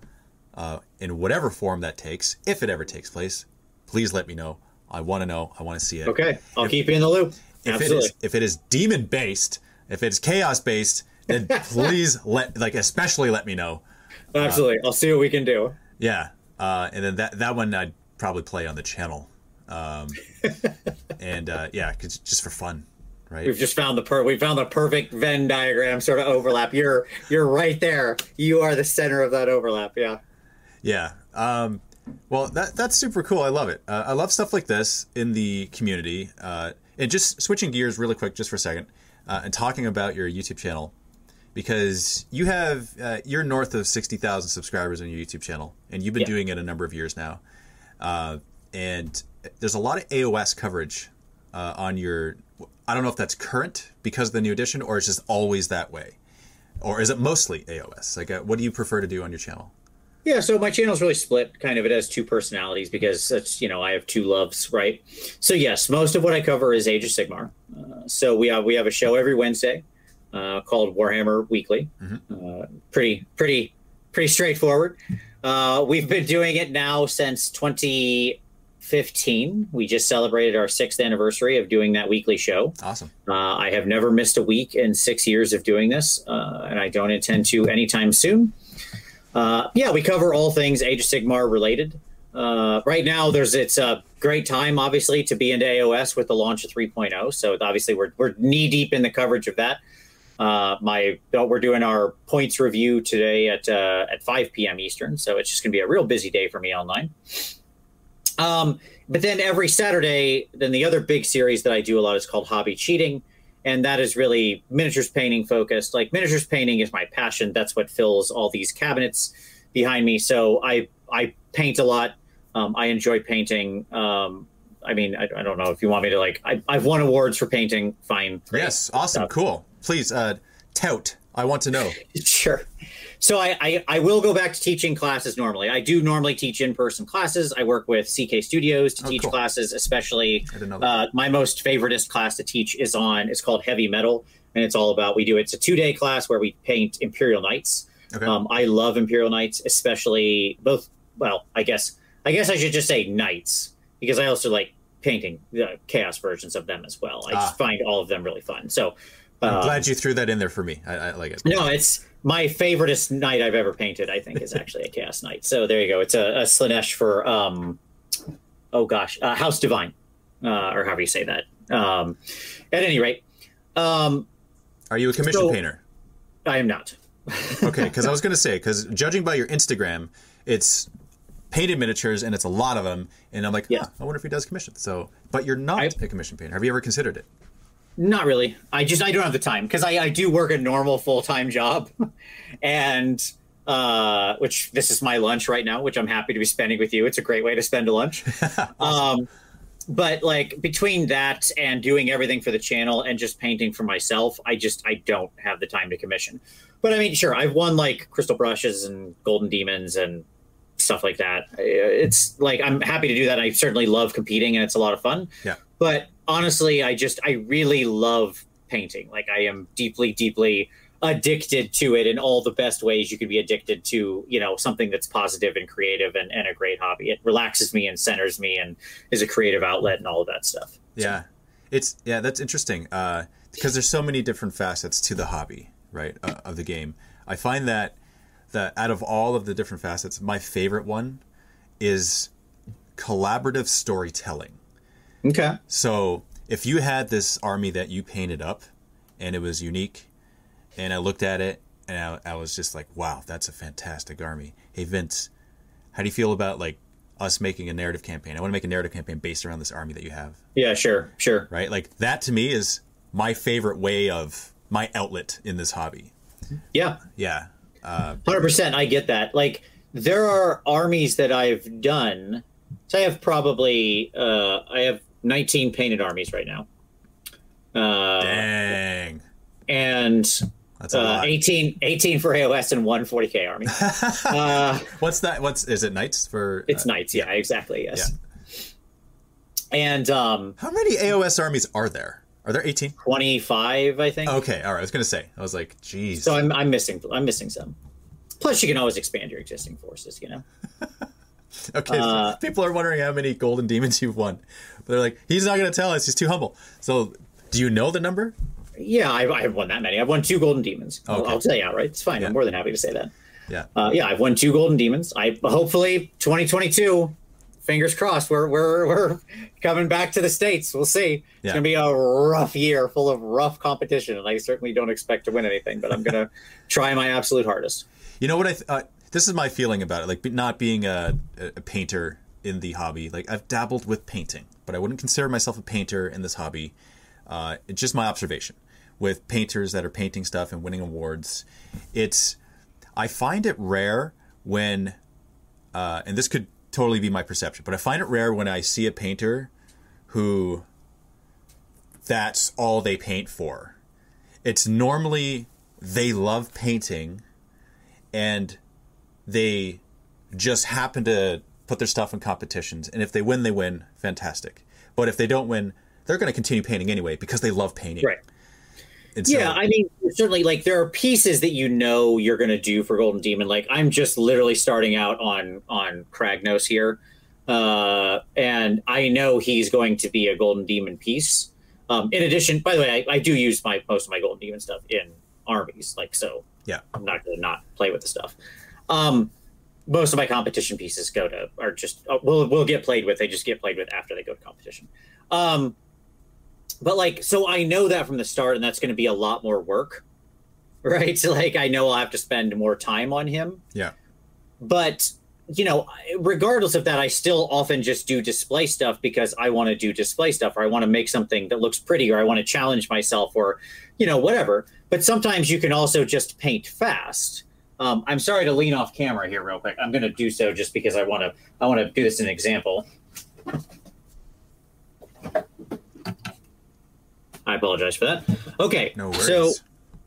Speaker 1: uh, in whatever form that takes, if it ever takes place, please let me know. I want to know. I want to see it.
Speaker 2: Okay, I'll if, keep you in the loop.
Speaker 1: If Absolutely. it is if it is demon based, if it's chaos based, then [laughs] please let like especially let me know.
Speaker 2: Absolutely, uh, I'll see what we can do.
Speaker 1: Yeah, uh, and then that that one I'd probably play on the channel, um, [laughs] and uh, yeah, just for fun. Right.
Speaker 2: We've just found the per we found the perfect Venn diagram sort of overlap. You're you're right there. You are the center of that overlap. Yeah.
Speaker 1: Yeah. Um, well, that that's super cool. I love it. Uh, I love stuff like this in the community. Uh, and just switching gears really quick, just for a second, uh, and talking about your YouTube channel, because you have uh, you're north of sixty thousand subscribers on your YouTube channel, and you've been yeah. doing it a number of years now. Uh, and there's a lot of AOS coverage uh, on your I don't know if that's current because of the new edition, or it's just always that way, or is it mostly AOS? Like, uh, what do you prefer to do on your channel?
Speaker 2: Yeah, so my channel is really split. Kind of, it has two personalities because it's you know I have two loves, right? So yes, most of what I cover is Age of Sigmar. Uh, so we have we have a show every Wednesday uh, called Warhammer Weekly. Mm-hmm. Uh, pretty pretty pretty straightforward. Uh, we've been doing it now since 2015. We just celebrated our sixth anniversary of doing that weekly show.
Speaker 1: Awesome.
Speaker 2: Uh, I have never missed a week in six years of doing this, uh, and I don't intend to anytime soon. Uh, yeah, we cover all things Age of Sigmar related. Uh, right now, there's it's a great time, obviously, to be into AOS with the launch of 3.0. So obviously, we're we're knee deep in the coverage of that. Uh, my we're doing our points review today at uh, at 5 p.m. Eastern, so it's just gonna be a real busy day for me online. Um, but then every Saturday, then the other big series that I do a lot is called Hobby Cheating. And that is really miniatures painting focused. Like miniatures painting is my passion. That's what fills all these cabinets behind me. So I I paint a lot. Um, I enjoy painting. Um, I mean, I, I, don't know if you want me to like. I, have won awards for painting. Fine.
Speaker 1: Yes, awesome, stuff. cool. Please, uh, tout. I want to know. [laughs]
Speaker 2: sure. So I, I, I, will go back to teaching classes normally. I do normally teach in person classes. I work with CK Studios to oh, teach cool. classes, especially uh, my most favoriteest class to teach is on. It's called Heavy Metal, and it's all about we do. It's a two day class where we paint Imperial Knights. Okay. Um, I love Imperial Knights, especially both. Well, I guess I guess I should just say Knights because I also like painting the chaos versions of them as well. I ah. just find all of them really fun. So
Speaker 1: I'm glad um, you threw that in there for me. I, I like it.
Speaker 2: No, it's my favoriteest knight I've ever painted. I think is actually a chaos knight. So there you go. It's a, a Slaanesh for um, oh gosh, uh, House Divine, uh, or however you say that. Um, at any rate, um,
Speaker 1: are you a commission so, painter?
Speaker 2: I am not.
Speaker 1: okay, because I was [laughs] going to say because judging by your Instagram, it's painted miniatures and it's a lot of them, and I'm like, yeah, I wonder if he does commission. So, but you're not I, a commission painter. Have you ever considered it?
Speaker 2: Not really. I just I don't have the time because I, I do work a normal full time job, [laughs] and uh, which this is my lunch right now, which I'm happy to be spending with you. It's a great way to spend a lunch. [laughs] awesome. um, but like between that and doing everything for the channel and just painting for myself, I just I don't have the time to commission. But I mean, sure, I've won like crystal brushes and golden demons and stuff like that. It's like I'm happy to do that. I certainly love competing and it's a lot of fun.
Speaker 1: Yeah.
Speaker 2: But honestly, I just I really love painting. Like I am deeply, deeply addicted to it in all the best ways you could be addicted to, you know, something that's positive and creative and, and a great hobby. It relaxes me and centers me and is a creative outlet and all of that stuff.
Speaker 1: Yeah. It's yeah, that's interesting. Uh, because there's so many different facets to the hobby, right, uh, of the game. I find that that out of all of the different facets, my favorite one is collaborative storytelling.
Speaker 2: Okay.
Speaker 1: So if you had this army that you painted up and it was unique, and I looked at it and I, I was just like, wow, that's a fantastic army. Hey, Vince, how do you feel about like us making a narrative campaign? I want to make a narrative campaign based around this army that you have.
Speaker 2: Yeah, sure, sure.
Speaker 1: Right? Like that to me is my favorite way of my outlet in this hobby.
Speaker 2: Yeah.
Speaker 1: Yeah.
Speaker 2: Uh, 100%. I get that. Like, there are armies that I've done. So I have probably, uh, I have 19 painted armies right now.
Speaker 1: Uh, Dang.
Speaker 2: And uh, 18, 18 for AOS and one 40k army. [laughs]
Speaker 1: uh, What's that? What's is it? Knights for?
Speaker 2: Uh, it's knights. Yeah, yeah, exactly. Yes. Yeah. And um,
Speaker 1: how many AOS armies are there? Are there 18?
Speaker 2: 25, I think.
Speaker 1: Okay, all right. I was gonna say. I was like, geez.
Speaker 2: So I'm, I'm missing. I'm missing some. Plus, you can always expand your existing forces. You know. [laughs]
Speaker 1: okay. Uh, people are wondering how many golden demons you've won. But they're like, he's not gonna tell us. He's too humble. So, do you know the number?
Speaker 2: Yeah, I, I have won that many. I've won two golden demons. Okay. I'll, I'll, tell you outright. It's fine. Yeah. I'm more than happy to say that.
Speaker 1: Yeah. Uh,
Speaker 2: yeah, I've won two golden demons. I hopefully 2022. Fingers crossed. We're we're we're coming back to the states. We'll see. It's yeah. gonna be a rough year, full of rough competition, and I certainly don't expect to win anything. But I'm gonna [laughs] try my absolute hardest.
Speaker 1: You know what? I th- uh, this is my feeling about it. Like not being a, a painter in the hobby. Like I've dabbled with painting, but I wouldn't consider myself a painter in this hobby. Uh, it's just my observation with painters that are painting stuff and winning awards. It's I find it rare when, uh, and this could totally be my perception, but I find it rare when I see a painter who that's all they paint for. It's normally they love painting and they just happen to put their stuff in competitions. And if they win, they win. Fantastic. But if they don't win, they're going to continue painting anyway because they love painting.
Speaker 2: Right. And yeah, I mean, certainly, like there are pieces that you know you're going to do for Golden Demon. Like I'm just literally starting out on on Kragnos here, uh, and I know he's going to be a Golden Demon piece. Um, in addition, by the way, I, I, do use my most of my Golden Demon stuff in armies, like so.
Speaker 1: Yeah,
Speaker 2: I'm not going to not play with the stuff. Um, most of my competition pieces go to are just uh, will will get played with. They just get played with after they go to competition. Um, but like so i know that from the start and that's going to be a lot more work [laughs] right so like i know i'll have to spend more time on him
Speaker 1: yeah
Speaker 2: but you know regardless of that i still often just do display stuff because i want to do display stuff or i want to make something that looks pretty or i want to challenge myself or you know whatever but sometimes you can also just paint fast um, i'm sorry to lean off camera here real quick i'm going to do so just because i want to i want to do this in an example I apologize for that. Okay.
Speaker 1: No worries.
Speaker 2: So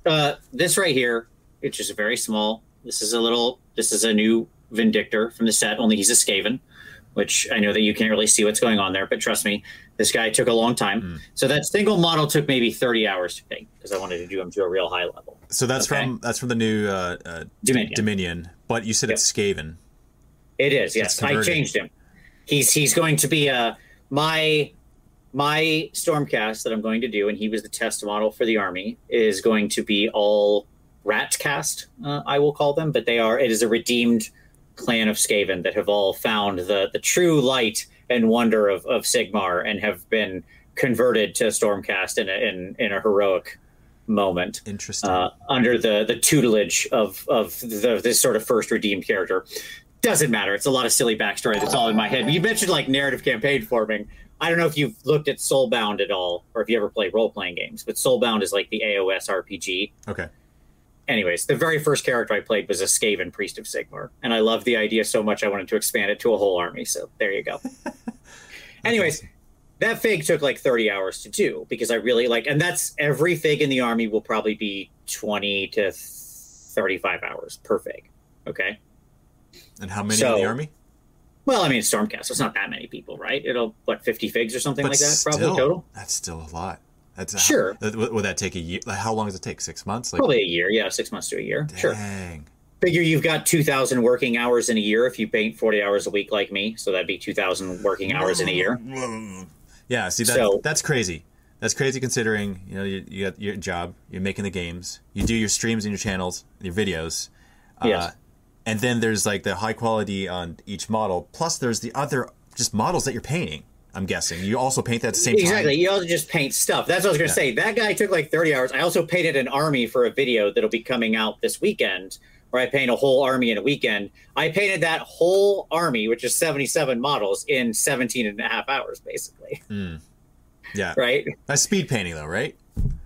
Speaker 2: uh, this right here, it's just very small. This is a little. This is a new Vindictor from the set. Only he's a Skaven, which I know that you can't really see what's going on there. But trust me, this guy took a long time. Mm. So that single model took maybe thirty hours to paint because I wanted to do him to a real high level.
Speaker 1: So that's okay? from that's from the new uh, uh, Dominion. Dominion. But you said yep. it's Skaven.
Speaker 2: It is. Yes, I changed him. He's he's going to be a uh, my my Stormcast that I'm going to do, and he was the test model for the army, is going to be all rat cast, uh, I will call them, but they are. It is a redeemed clan of Skaven that have all found the the true light and wonder of, of Sigmar and have been converted to Stormcast in a, in, in a heroic moment.
Speaker 1: Interesting. Uh,
Speaker 2: under the the tutelage of of the, this sort of first redeemed character. Doesn't matter. It's a lot of silly backstory that's all in my head. You mentioned like narrative campaign forming. I don't know if you've looked at Soulbound at all, or if you ever play role playing games, but Soulbound is like the AOS RPG.
Speaker 1: Okay.
Speaker 2: Anyways, the very first character I played was a Skaven Priest of Sigmar, and I loved the idea so much I wanted to expand it to a whole army. So there you go. [laughs] Anyways, that fig took like 30 hours to do because I really like, and that's every fig in the army will probably be 20 to 35 hours per fig. Okay.
Speaker 1: And how many so, in the army?
Speaker 2: Well, I mean, Stormcast. It's not that many people, right? It'll what fifty figs or something but like that, still, probably total.
Speaker 1: That's still a lot. That's
Speaker 2: sure.
Speaker 1: How, would that take a year? How long does it take? Six months?
Speaker 2: Like, probably a year. Yeah, six months to a year.
Speaker 1: Dang.
Speaker 2: Sure. Figure you've got two thousand working hours in a year if you paint forty hours a week like me. So that'd be two thousand working hours in a year. [laughs]
Speaker 1: Yeah. See, that, so, that's crazy. That's crazy considering you know you, you got your job, you're making the games, you do your streams and your channels, your videos.
Speaker 2: Uh, yes
Speaker 1: and then there's like the high quality on each model. Plus, there's the other just models that you're painting. I'm guessing you also paint that at the same
Speaker 2: exactly.
Speaker 1: time.
Speaker 2: Exactly. You also just paint stuff. That's what I was going to yeah. say. That guy took like 30 hours. I also painted an army for a video that'll be coming out this weekend where I paint a whole army in a weekend. I painted that whole army, which is 77 models, in 17 and a half hours, basically.
Speaker 1: Mm. Yeah.
Speaker 2: right?
Speaker 1: That's speed painting, though, right?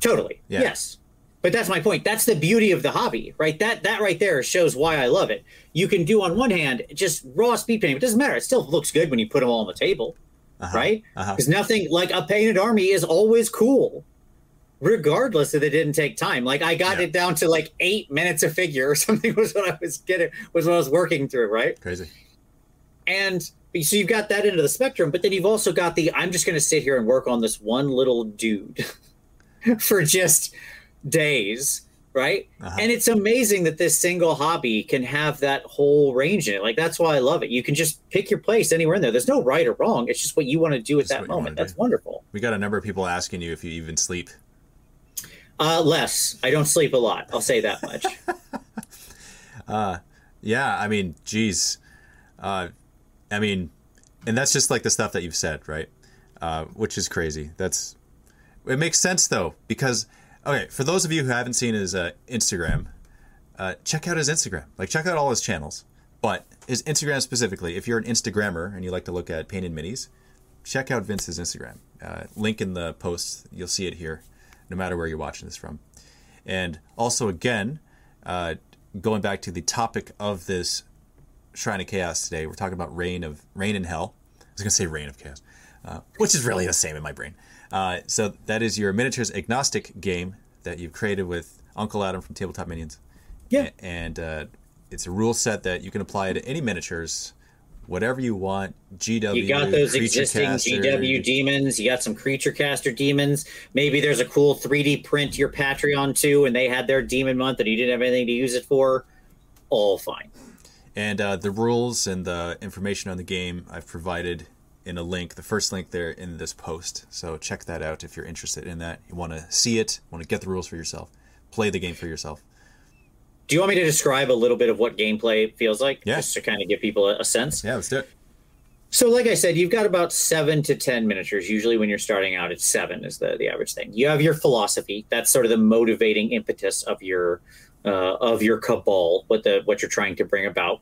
Speaker 2: Totally. Yeah. Yes. But that's my point. That's the beauty of the hobby, right? That that right there shows why I love it. You can do on one hand just raw speed painting. It doesn't matter. It still looks good when you put them all on the table, uh-huh. right? Because uh-huh. nothing like a painted army is always cool, regardless if it didn't take time. Like I got yeah. it down to like eight minutes a figure or [laughs] something was what I was getting was what I was working through, right?
Speaker 1: Crazy.
Speaker 2: And so you've got that into the spectrum, but then you've also got the I'm just going to sit here and work on this one little dude [laughs] for just days right? Uh-huh. and it's amazing that this single hobby can have that whole range in it. Like that's why i love it. You can just pick your place anywhere in there. There's no right or wrong. It's just what you want to do at that moment. That's wonderful.
Speaker 1: We got a number of people asking you if you even sleep.
Speaker 2: Uh less. I don't sleep a lot. I'll say that much. [laughs]
Speaker 1: Uh yeah i mean geez. Uh i mean and that's just like the stuff that you've said right? Uh which is crazy. That's it makes sense though because Okay, for those of you who haven't seen his uh, Instagram, uh, check out his Instagram. Like, check out all his channels. But his Instagram specifically, if you're an Instagrammer and you like to look at painted minis, check out Vince's Instagram. Uh, link in the post. You'll see it here, no matter where you're watching this from. And also, again, uh, going back to the topic of this Shrine of Chaos today, we're talking about Reign of Reign in Hell. I was to say Reign of Chaos, uh, which is really the same in my brain. Uh, so that is your miniatures agnostic game that you've created with Uncle Adam from Tabletop Minions.
Speaker 2: Yeah.
Speaker 1: And uh, it's a rule set that you can apply to any miniatures, whatever you want. GW.
Speaker 2: You got those existing caster. GW demons. You got some creature caster demons. Maybe there's a cool 3D print your Patreon too, and they had their demon month and you didn't have anything to use it for. All fine.
Speaker 1: And uh, the rules and the information on the game I've provided in a link, the first link there in this post. So check that out if you're interested in that. You want to see it, want to get the rules for yourself, play the game for yourself.
Speaker 2: Do you want me to describe a little bit of what gameplay feels like?
Speaker 1: Yeah.
Speaker 2: Just to kind of give people a, a sense?
Speaker 1: Yeah, let's do it.
Speaker 2: So, like I said, you've got about seven to 10 miniatures. Usually, when you're starting out, it's seven is the, the average thing. You have your philosophy. That's sort of the motivating impetus of your uh, of your cabal, what the what you're trying to bring about.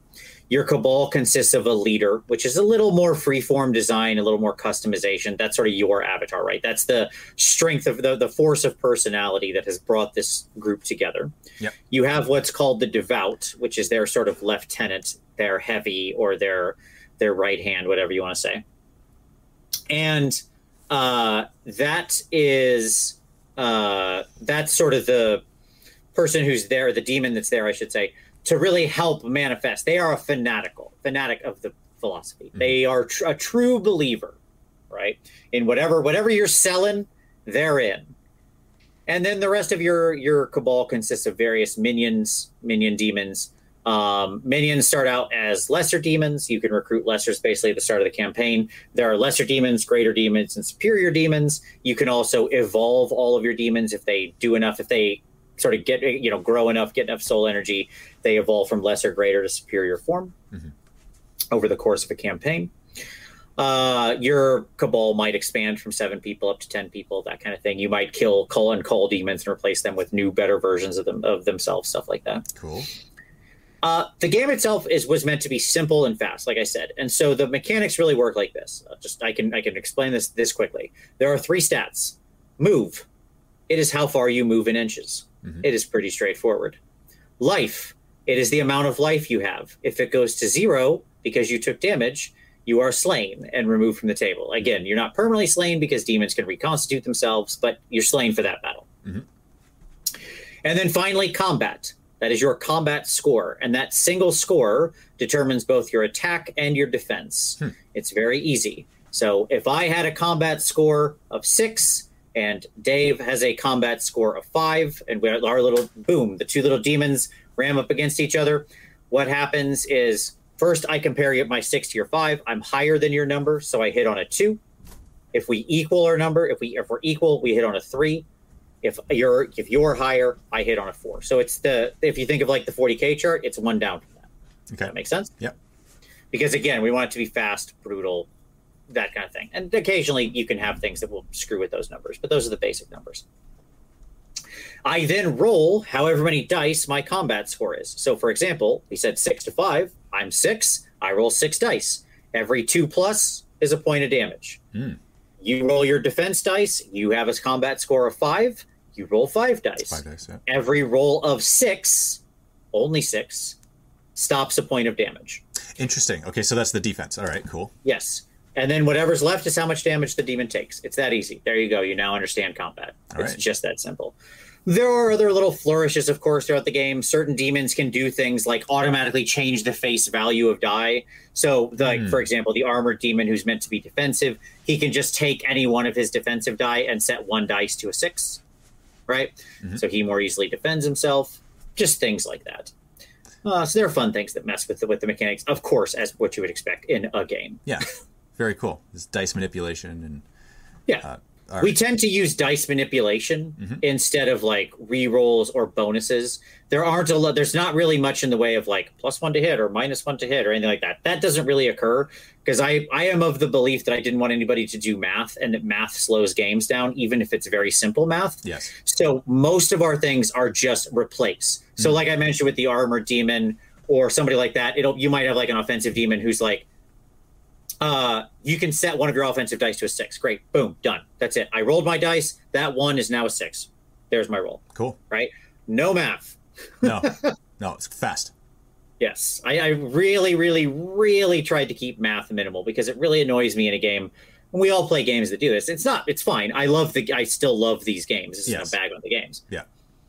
Speaker 2: Your cabal consists of a leader, which is a little more freeform design, a little more customization. That's sort of your avatar, right? That's the strength of the, the force of personality that has brought this group together.
Speaker 1: Yep.
Speaker 2: You have what's called the devout, which is their sort of lieutenant, their heavy, or their their right hand, whatever you want to say. And uh, that is uh, that's sort of the person who's there, the demon that's there, I should say, to really help manifest. They are a fanatical, fanatic of the philosophy. Mm-hmm. They are tr- a true believer, right? In whatever whatever you're selling, they're in. And then the rest of your your cabal consists of various minions, minion demons. Um, minions start out as lesser demons. You can recruit lessers basically at the start of the campaign. There are lesser demons, greater demons, and superior demons. You can also evolve all of your demons if they do enough. If they sort of get you know grow enough, get enough soul energy, they evolve from lesser, greater to superior form mm-hmm. over the course of a campaign. Uh, your cabal might expand from seven people up to ten people, that kind of thing. You might kill call and call demons and replace them with new, better versions of them of themselves, stuff like that.
Speaker 1: Cool.
Speaker 2: Uh, the game itself is was meant to be simple and fast, like I said, and so the mechanics really work like this. Uh, just I can I can explain this this quickly. There are three stats: move. It is how far you move in inches. Mm-hmm. It is pretty straightforward. Life, it is the amount of life you have. If it goes to zero because you took damage, you are slain and removed from the table. Again, you're not permanently slain because demons can reconstitute themselves, but you're slain for that battle. Mm-hmm. And then finally, combat. That is your combat score. And that single score determines both your attack and your defense. Hmm. It's very easy. So if I had a combat score of six, and Dave has a combat score of five, and we are our little boom, the two little demons ram up against each other. What happens is first I compare my six to your five. I'm higher than your number, so I hit on a two. If we equal our number, if we if we're equal, we hit on a three. If you're if you're higher, I hit on a four. So it's the if you think of like the 40k chart, it's one down from that.
Speaker 1: Okay.
Speaker 2: That makes sense?
Speaker 1: Yep.
Speaker 2: Because again, we want it to be fast, brutal, that kind of thing. And occasionally you can have things that will screw with those numbers, but those are the basic numbers. I then roll however many dice my combat score is. So, for example, he said six to five. I'm six. I roll six dice. Every two plus is a point of damage.
Speaker 1: Mm.
Speaker 2: You roll your defense dice. You have a combat score of five. You roll five dice.
Speaker 1: Five dice. Yeah.
Speaker 2: Every roll of six, only six, stops a point of damage.
Speaker 1: Interesting. Okay, so that's the defense. All right, cool.
Speaker 2: Yes. And then whatever's left is how much damage the demon takes. It's that easy. There you go. You now understand combat.
Speaker 1: All
Speaker 2: it's
Speaker 1: right.
Speaker 2: just that simple. There are other little flourishes, of course, throughout the game. Certain demons can do things like automatically change the face value of die. So, like
Speaker 1: Hmm.
Speaker 2: for example, the armored demon who's meant to be defensive, he can just take any one of his defensive die and set one dice to a six, right?
Speaker 1: Mm-hmm.
Speaker 2: So he more easily defends himself. Just things like that. Uh, so there are fun things that mess with the, with the mechanics, of course, as what you would expect in a game.
Speaker 1: Yeah. [laughs] Very cool. This dice manipulation and
Speaker 2: Yeah.
Speaker 1: uh, all
Speaker 2: We tend to use dice manipulation
Speaker 1: Mhm.
Speaker 2: instead of like re-rolls or bonuses. There aren't a lot. There's not really much in the way of like plus one to hit or minus one to hit or anything like that. That doesn't really occur because I I am of the belief that I didn't want anybody to do math and that math slows games down, even if it's very simple math.
Speaker 1: yes.
Speaker 2: So most of our things are just replace. So like I mentioned with the armored demon or somebody like that, it'll you might have like an offensive demon who's like uh you can set one of your offensive dice to a six. Great. Boom, done. That's it. I rolled my dice. That one is now a six. There's my roll.
Speaker 1: Cool.
Speaker 2: Right? No math.
Speaker 1: No. [laughs] no, it's fast.
Speaker 2: Yes. I, I really, really, really tried to keep math minimal because it really annoys me in a game. And we all play games that do this. It's not, it's fine. I love the I still love these games. This is
Speaker 1: Yes.
Speaker 2: no bag on the games.
Speaker 1: Yeah.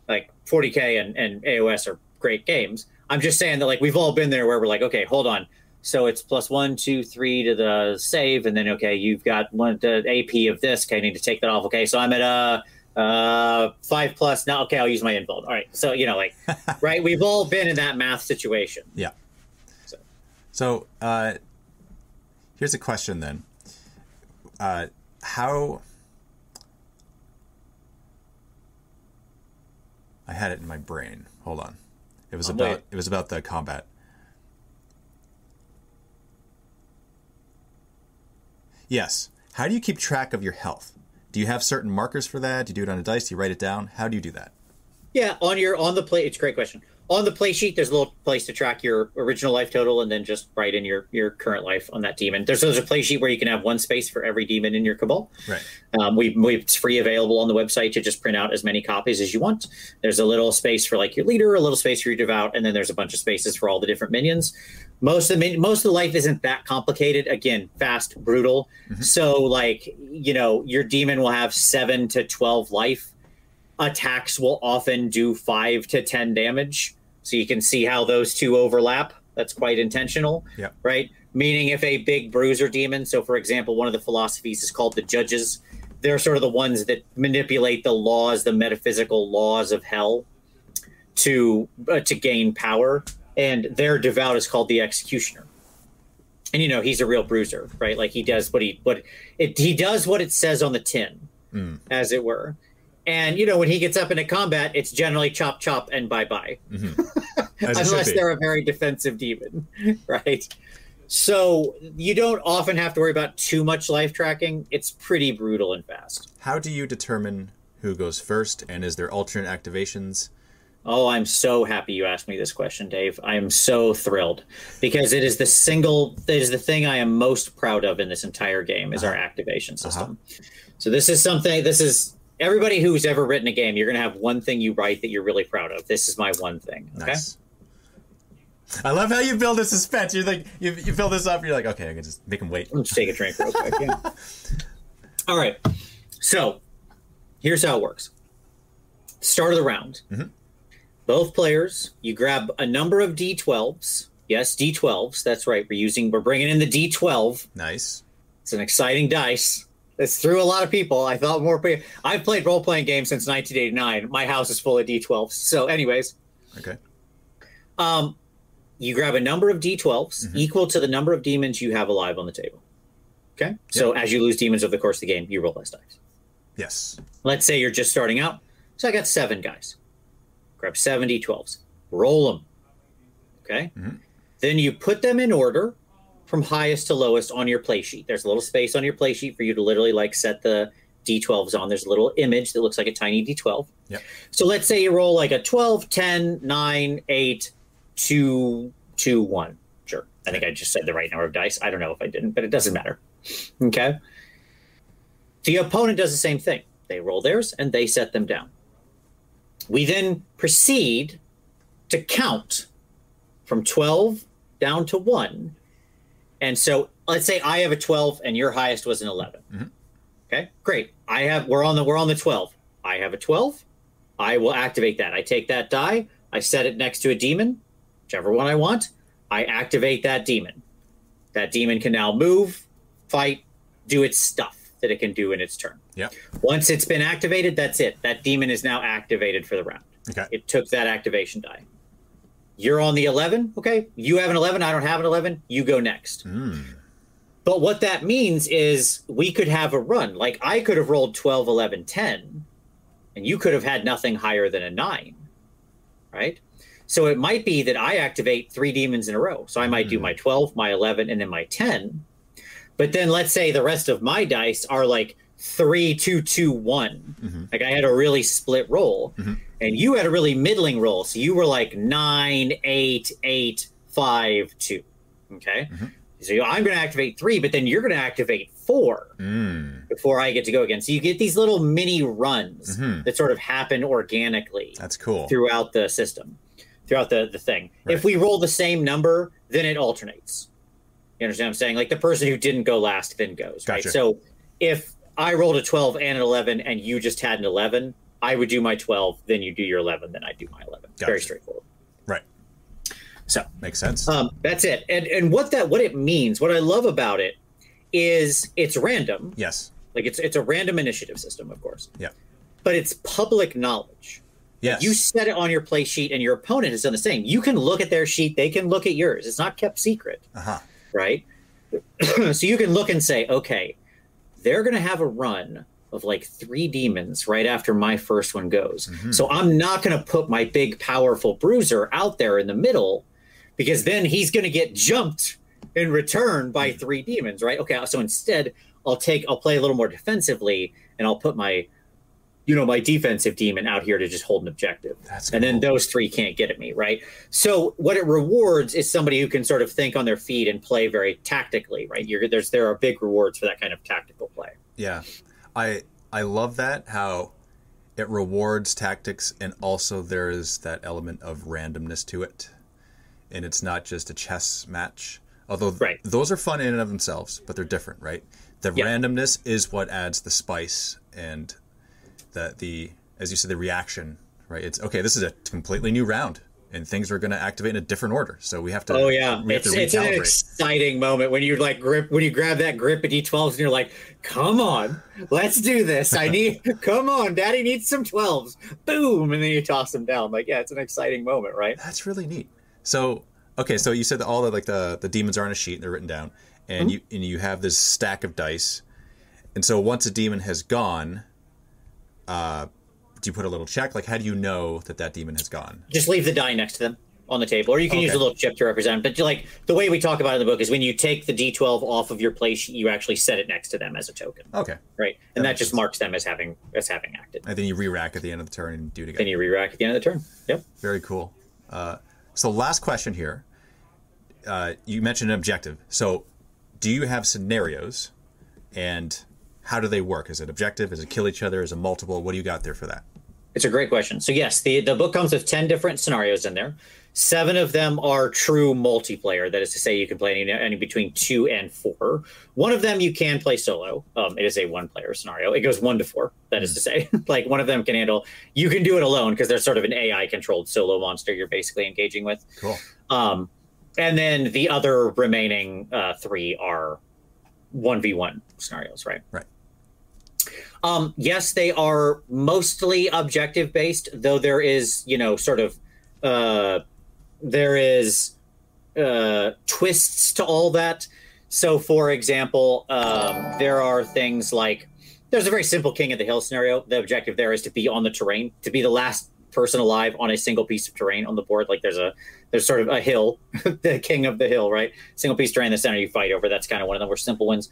Speaker 2: Like 40K and, and AOS are great games. I'm just saying that like we've all been there where we're like, okay, hold on. So it's plus one, two, three to the save, and then okay, you've got one the AP of this. Okay, I need to take that off. Okay, so I'm at uh uh five plus now. Okay, I'll use my invuln. All right, so you know, like, [laughs] right? We've all been in that math situation.
Speaker 1: Yeah.
Speaker 2: So.
Speaker 1: So, uh, here's a question then. Uh, how I had it in my brain. Hold on. It was
Speaker 2: I'm
Speaker 1: about
Speaker 2: waiting.
Speaker 1: it was about the combat. Yes. How do you keep track of your health? Do you have certain markers for that? Do you do it on a dice? Do you write it down? How do you do that?
Speaker 2: Yeah, on your on the play, it's a great question. On the play sheet, there's a little place to track your original life total, and then just write in your your current life on that demon. There's there's a play sheet where you can have one space for every demon in your cabal.
Speaker 1: Right.
Speaker 2: Um, we, we it's free available on the website to just print out as many copies as you want. There's a little space for like your leader, a little space for your devout, and then there's a bunch of spaces for all the different minions. Most of the most of the life isn't that complicated. Again, fast, brutal. So like you know, your demon will have seven to twelve life. Attacks will often do five to ten damage. So you can see how those two overlap. That's quite intentional
Speaker 1: Yep.
Speaker 2: right? Meaning if a big bruiser demon, so for example, one of the philosophies is called the judges. They're sort of the ones that manipulate the laws, the metaphysical laws of hell to uh, to gain power, and their devout is called the executioner. And you know he's a real bruiser, right? Like he does what he what it he does what it says on the tin,
Speaker 1: Mm.
Speaker 2: as it were. And you know when he gets up into combat, it's generally chop chop and bye bye [laughs]
Speaker 1: should
Speaker 2: unless they're a very defensive demon, [laughs] right? So you don't often have to worry about too much life tracking. It's pretty brutal and fast.
Speaker 1: How do you determine who goes first, and is there alternate activations?
Speaker 2: Oh, I'm so happy you asked me this question, Dave. I am so thrilled because it is the single, it is the thing I am most proud of in this entire game is our activation system. So this is something. This is everybody who's ever written a game. You're going to have one thing you write that you're really proud of. This is my one thing. Okay.
Speaker 1: Nice. I love how you build a suspense. You're like, you, you build this up. You're like, okay, I can just make him wait.
Speaker 2: Let's take a drink real quick. Yeah. [laughs] All right. So here's how it works. Start of the round.
Speaker 1: Mhm.
Speaker 2: Both players, you grab a number of d12s. Yes, d12s. That's right. We're using. We're bringing in the d12.
Speaker 1: Nice.
Speaker 2: It's an exciting dice. It's through a lot of people. I thought more. pe- I've played role playing games since 1989. My house is full of d12s. So, anyways,
Speaker 1: Okay.
Speaker 2: um, you grab a number of d12s
Speaker 1: Mhm.
Speaker 2: equal to the number of demons you have alive on the table. Okay. So as you lose demons over the course of the game, you roll less dice.
Speaker 1: Yes.
Speaker 2: Let's say you're just starting out. So I got seven guys. Grab seven d12s. Roll them. Okay.
Speaker 1: Mhm.
Speaker 2: Then you put them in order from highest to lowest on your play sheet. There's a little space on your play sheet for you to literally like set the D12s on. There's a little image that looks like a tiny D12.
Speaker 1: Yep.
Speaker 2: So let's say you roll like a 12, 10, 9, 8, 2, 2, 1. Sure. I think I just said the right number of dice. I don't know if I didn't, but it doesn't matter. Okay. The opponent does the same thing. They roll theirs and they set them down. We then proceed to count from 12 down to 1. And so let's say I have a 12 and your highest was an 11. Mm-hmm. Okay, great. I have we're on the we're on the 12. I have a 12. I will activate that. I take that die, I set it next to a demon, whichever one I want. I activate that demon. That demon can now move, fight, do its stuff that it can do in its turn.
Speaker 1: Yeah.
Speaker 2: Once it's been activated, that's it. That demon is now activated for the round.
Speaker 1: Okay.
Speaker 2: It took that activation die. You're on the 11. Okay. You have an 11. I don't have an 11. You go next.
Speaker 1: Mm.
Speaker 2: But what that means is we could have a run. Like I could have rolled 12, 11, 10, and you could have had nothing higher than a nine. Right. So it might be that I activate three demons in a row. So I might mm. do my 12, my 11, and then my 10. But then let's say the rest of my dice are like three, two, two, one. Mm-hmm. Like I had a really split roll, mm-hmm. and you had a really middling roll. So you were like nine, eight, eight, five, two. Okay. Mm-hmm. So I'm going to activate three, but then you're going to activate four
Speaker 1: mm.
Speaker 2: before I get to go again. So you get these little mini runs
Speaker 1: mm-hmm.
Speaker 2: that sort of happen organically.
Speaker 1: That's cool.
Speaker 2: Throughout the system, throughout the, the thing. Right. If we roll the same number, then it alternates. You understand what I'm saying? Like the person who didn't go last then goes,
Speaker 1: gotcha.
Speaker 2: right? So if I rolled a 12 and an 11 and you just had an 11, I would do my 12, then you do your 11, then I do my 11. Gotcha. Very straightforward.
Speaker 1: Right.
Speaker 2: So
Speaker 1: makes sense.
Speaker 2: Um, that's it. And and what that what it means, what I love about it is it's random.
Speaker 1: Yes.
Speaker 2: Like it's it's a random initiative system, of course.
Speaker 1: Yeah.
Speaker 2: But it's public knowledge.
Speaker 1: Yes.
Speaker 2: You set it on your play sheet and your opponent has done the same. You can look at their sheet, they can look at yours. It's not kept secret.
Speaker 1: Uh-huh.
Speaker 2: Right? [clears throat] so you can look and say, okay, they're going to have a run of like three demons right after my first one goes. Mm-hmm. So I'm not going to put my big, powerful bruiser out there in the middle because then he's going to get jumped in return by mm-hmm. three demons, right? Okay, so instead, I'll take, I'll play a little more defensively and I'll put my you know, my defensive demon out here to just hold an objective.
Speaker 1: That's
Speaker 2: and then those three can't get at me, right? So what it rewards is somebody who can sort of think on their feet and play very tactically, right? You're, there's there are big rewards for that kind of tactical play.
Speaker 1: Yeah, I I love that how it rewards tactics and also there is that element of randomness to it, and it's not just a chess match. Although
Speaker 2: right.
Speaker 1: those are fun in and of themselves, but they're different, right? The yeah. randomness is what adds the spice and the the as you said the reaction right? It's okay this is a completely new round and things are going to activate in a different order. So we have to
Speaker 2: oh yeah. it's, it's an exciting moment when you like grip when you grab that grip at d12s and you're like come on let's do this. I need [laughs] come on daddy needs some 12s boom and then you toss them down. Like yeah it's an exciting moment right?
Speaker 1: That's really neat. So okay so you said that all the like the the demons are on a sheet and they're written down and mm-hmm. you and you have this stack of dice. And so once a demon has gone uh, do you put a little check? Like, how do you know that that demon has gone?
Speaker 2: Just leave the die next to them on the table, or you can okay. use a little chip to represent. But like the way we talk about it in the book is when you take the D12 off of your place, you actually set it next to them as a token.
Speaker 1: Okay.
Speaker 2: Right, and that, that just sense. marks them as having as having acted.
Speaker 1: And then you re-rack at the end of the turn and do it again.
Speaker 2: Then you re-rack at the end of the turn. Yep.
Speaker 1: Very cool. Uh, so last question here. Uh, you mentioned an objective. So, do you have scenarios, and how do they work? Is it objective? Is it kill each other? Is it multiple? What do you got there for that?
Speaker 2: It's a great question. So yes, the the book comes with ten different scenarios in there. Seven of them are true multiplayer. That is to say, you can play any, any between two and four. One of them you can play solo. Um, it is a one player scenario. It goes one to four. That is to say, [laughs] like one of them can handle. You can do it alone because there's sort of an AI controlled solo monster you're basically engaging with.
Speaker 1: Cool.
Speaker 2: Um, and then the other remaining uh, three are one v one scenarios. Right.
Speaker 1: Right.
Speaker 2: Um, yes, they are mostly objective based, though there is, you know, sort of, uh, there is uh, twists to all that. So, for example, um, there are things like there's a very simple King of the Hill scenario. The objective there is to be on the terrain, to be the last person alive on a single piece of terrain on the board. Like there's a there's sort of a hill, [laughs] the king of the hill, right? Single piece terrain in the center you fight over. That's kind of one of the more simple ones.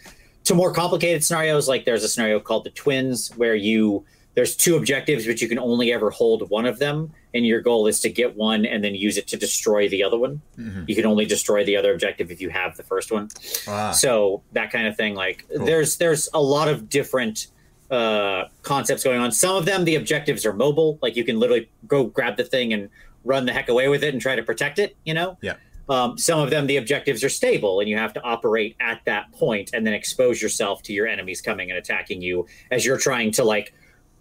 Speaker 2: To more complicated scenarios, like there's a scenario called the twins where you there's two objectives, but you can only ever hold one of them, and your goal is to get one and then use it to destroy the other one. Mm-hmm. You can only destroy the other objective if you have the first one. Ah. So that kind of thing. Like cool. there's there's a lot of different uh, concepts going on. Some of them the objectives are mobile, like you can literally go grab the thing and run the heck away with it and try to protect it. You know.
Speaker 1: Yeah.
Speaker 2: Um, some of them the objectives are stable and you have to operate at that point and then expose yourself to your enemies coming and attacking you as you're trying to like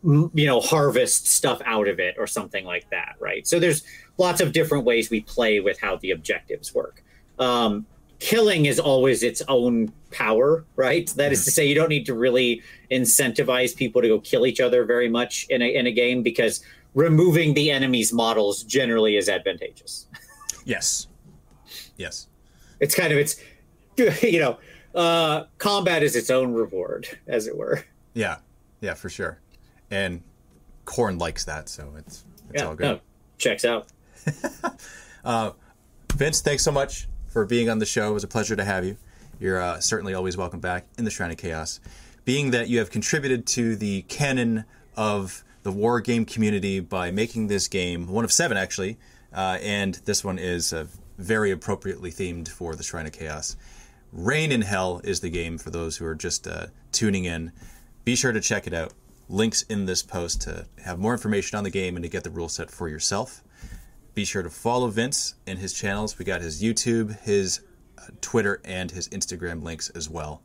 Speaker 2: you know harvest stuff out of it or something like that right? So there's lots of different ways we play with how the objectives work. Um, killing is always its own power right? That is to say you don't need to really incentivize people to go kill each other very much in a, in a game because removing the enemy's models generally is advantageous.
Speaker 1: Yes yes
Speaker 2: it's kind of it's [laughs] you know uh combat is its own reward as it were
Speaker 1: yeah yeah for sure and Khorne likes that, so it's it's yeah, all good. No,
Speaker 2: checks out. [laughs]
Speaker 1: uh, Vince, thanks so much for being on the show. It was a pleasure to have you. You're uh, certainly always welcome back in the Shrine of Chaos. Being that you have contributed to the canon of the war game community by making this game one of seven actually, uh, and this one is uh, very appropriately themed for the Shrine of Chaos. Reign in Hell is the game for those who are just uh, tuning in. Be sure to check it out links in this post to have more information on the game and to get the rule set for yourself. Be sure to follow Vince and his channels. We got his YouTube, his uh, Twitter, and his Instagram links as well.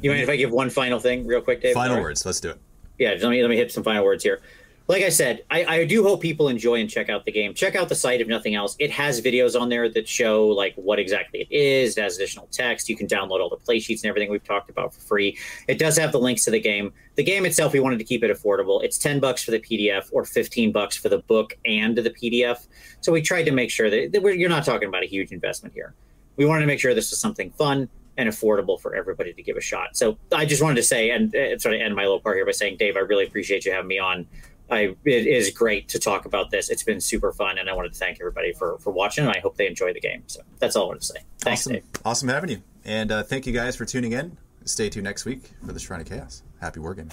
Speaker 2: You mind if I give one final thing, real quick, Dave?
Speaker 1: Final words. Let's do it.
Speaker 2: Yeah, let me let me hit some final words here like I said, I, I, do hope people enjoy and check out the game. Check out the site if nothing else. It has videos on there that show like what exactly it is. It has additional text. You can download all the play sheets and everything we've talked about for free. It does have the links to the game. The game itself, we wanted to keep it affordable. It's ten bucks for the PDF or fifteen bucks for the book and the PDF. So we tried to make sure that, that you're not talking about a huge investment here. We wanted to make sure this was something fun and affordable for everybody to give a shot. So I just wanted to say and uh, sort of end my little part here by saying, Dave, I really appreciate you having me on. I it is great to talk about this. It's been super fun, and I wanted to thank everybody for for watching. And I hope they enjoy the game. So that's all I wanted to say. Thanks,
Speaker 1: awesome.
Speaker 2: Dave.
Speaker 1: Awesome having you, and uh, thank you guys for tuning in. Stay tuned next week for the Shrine of Chaos. Happy wargaming.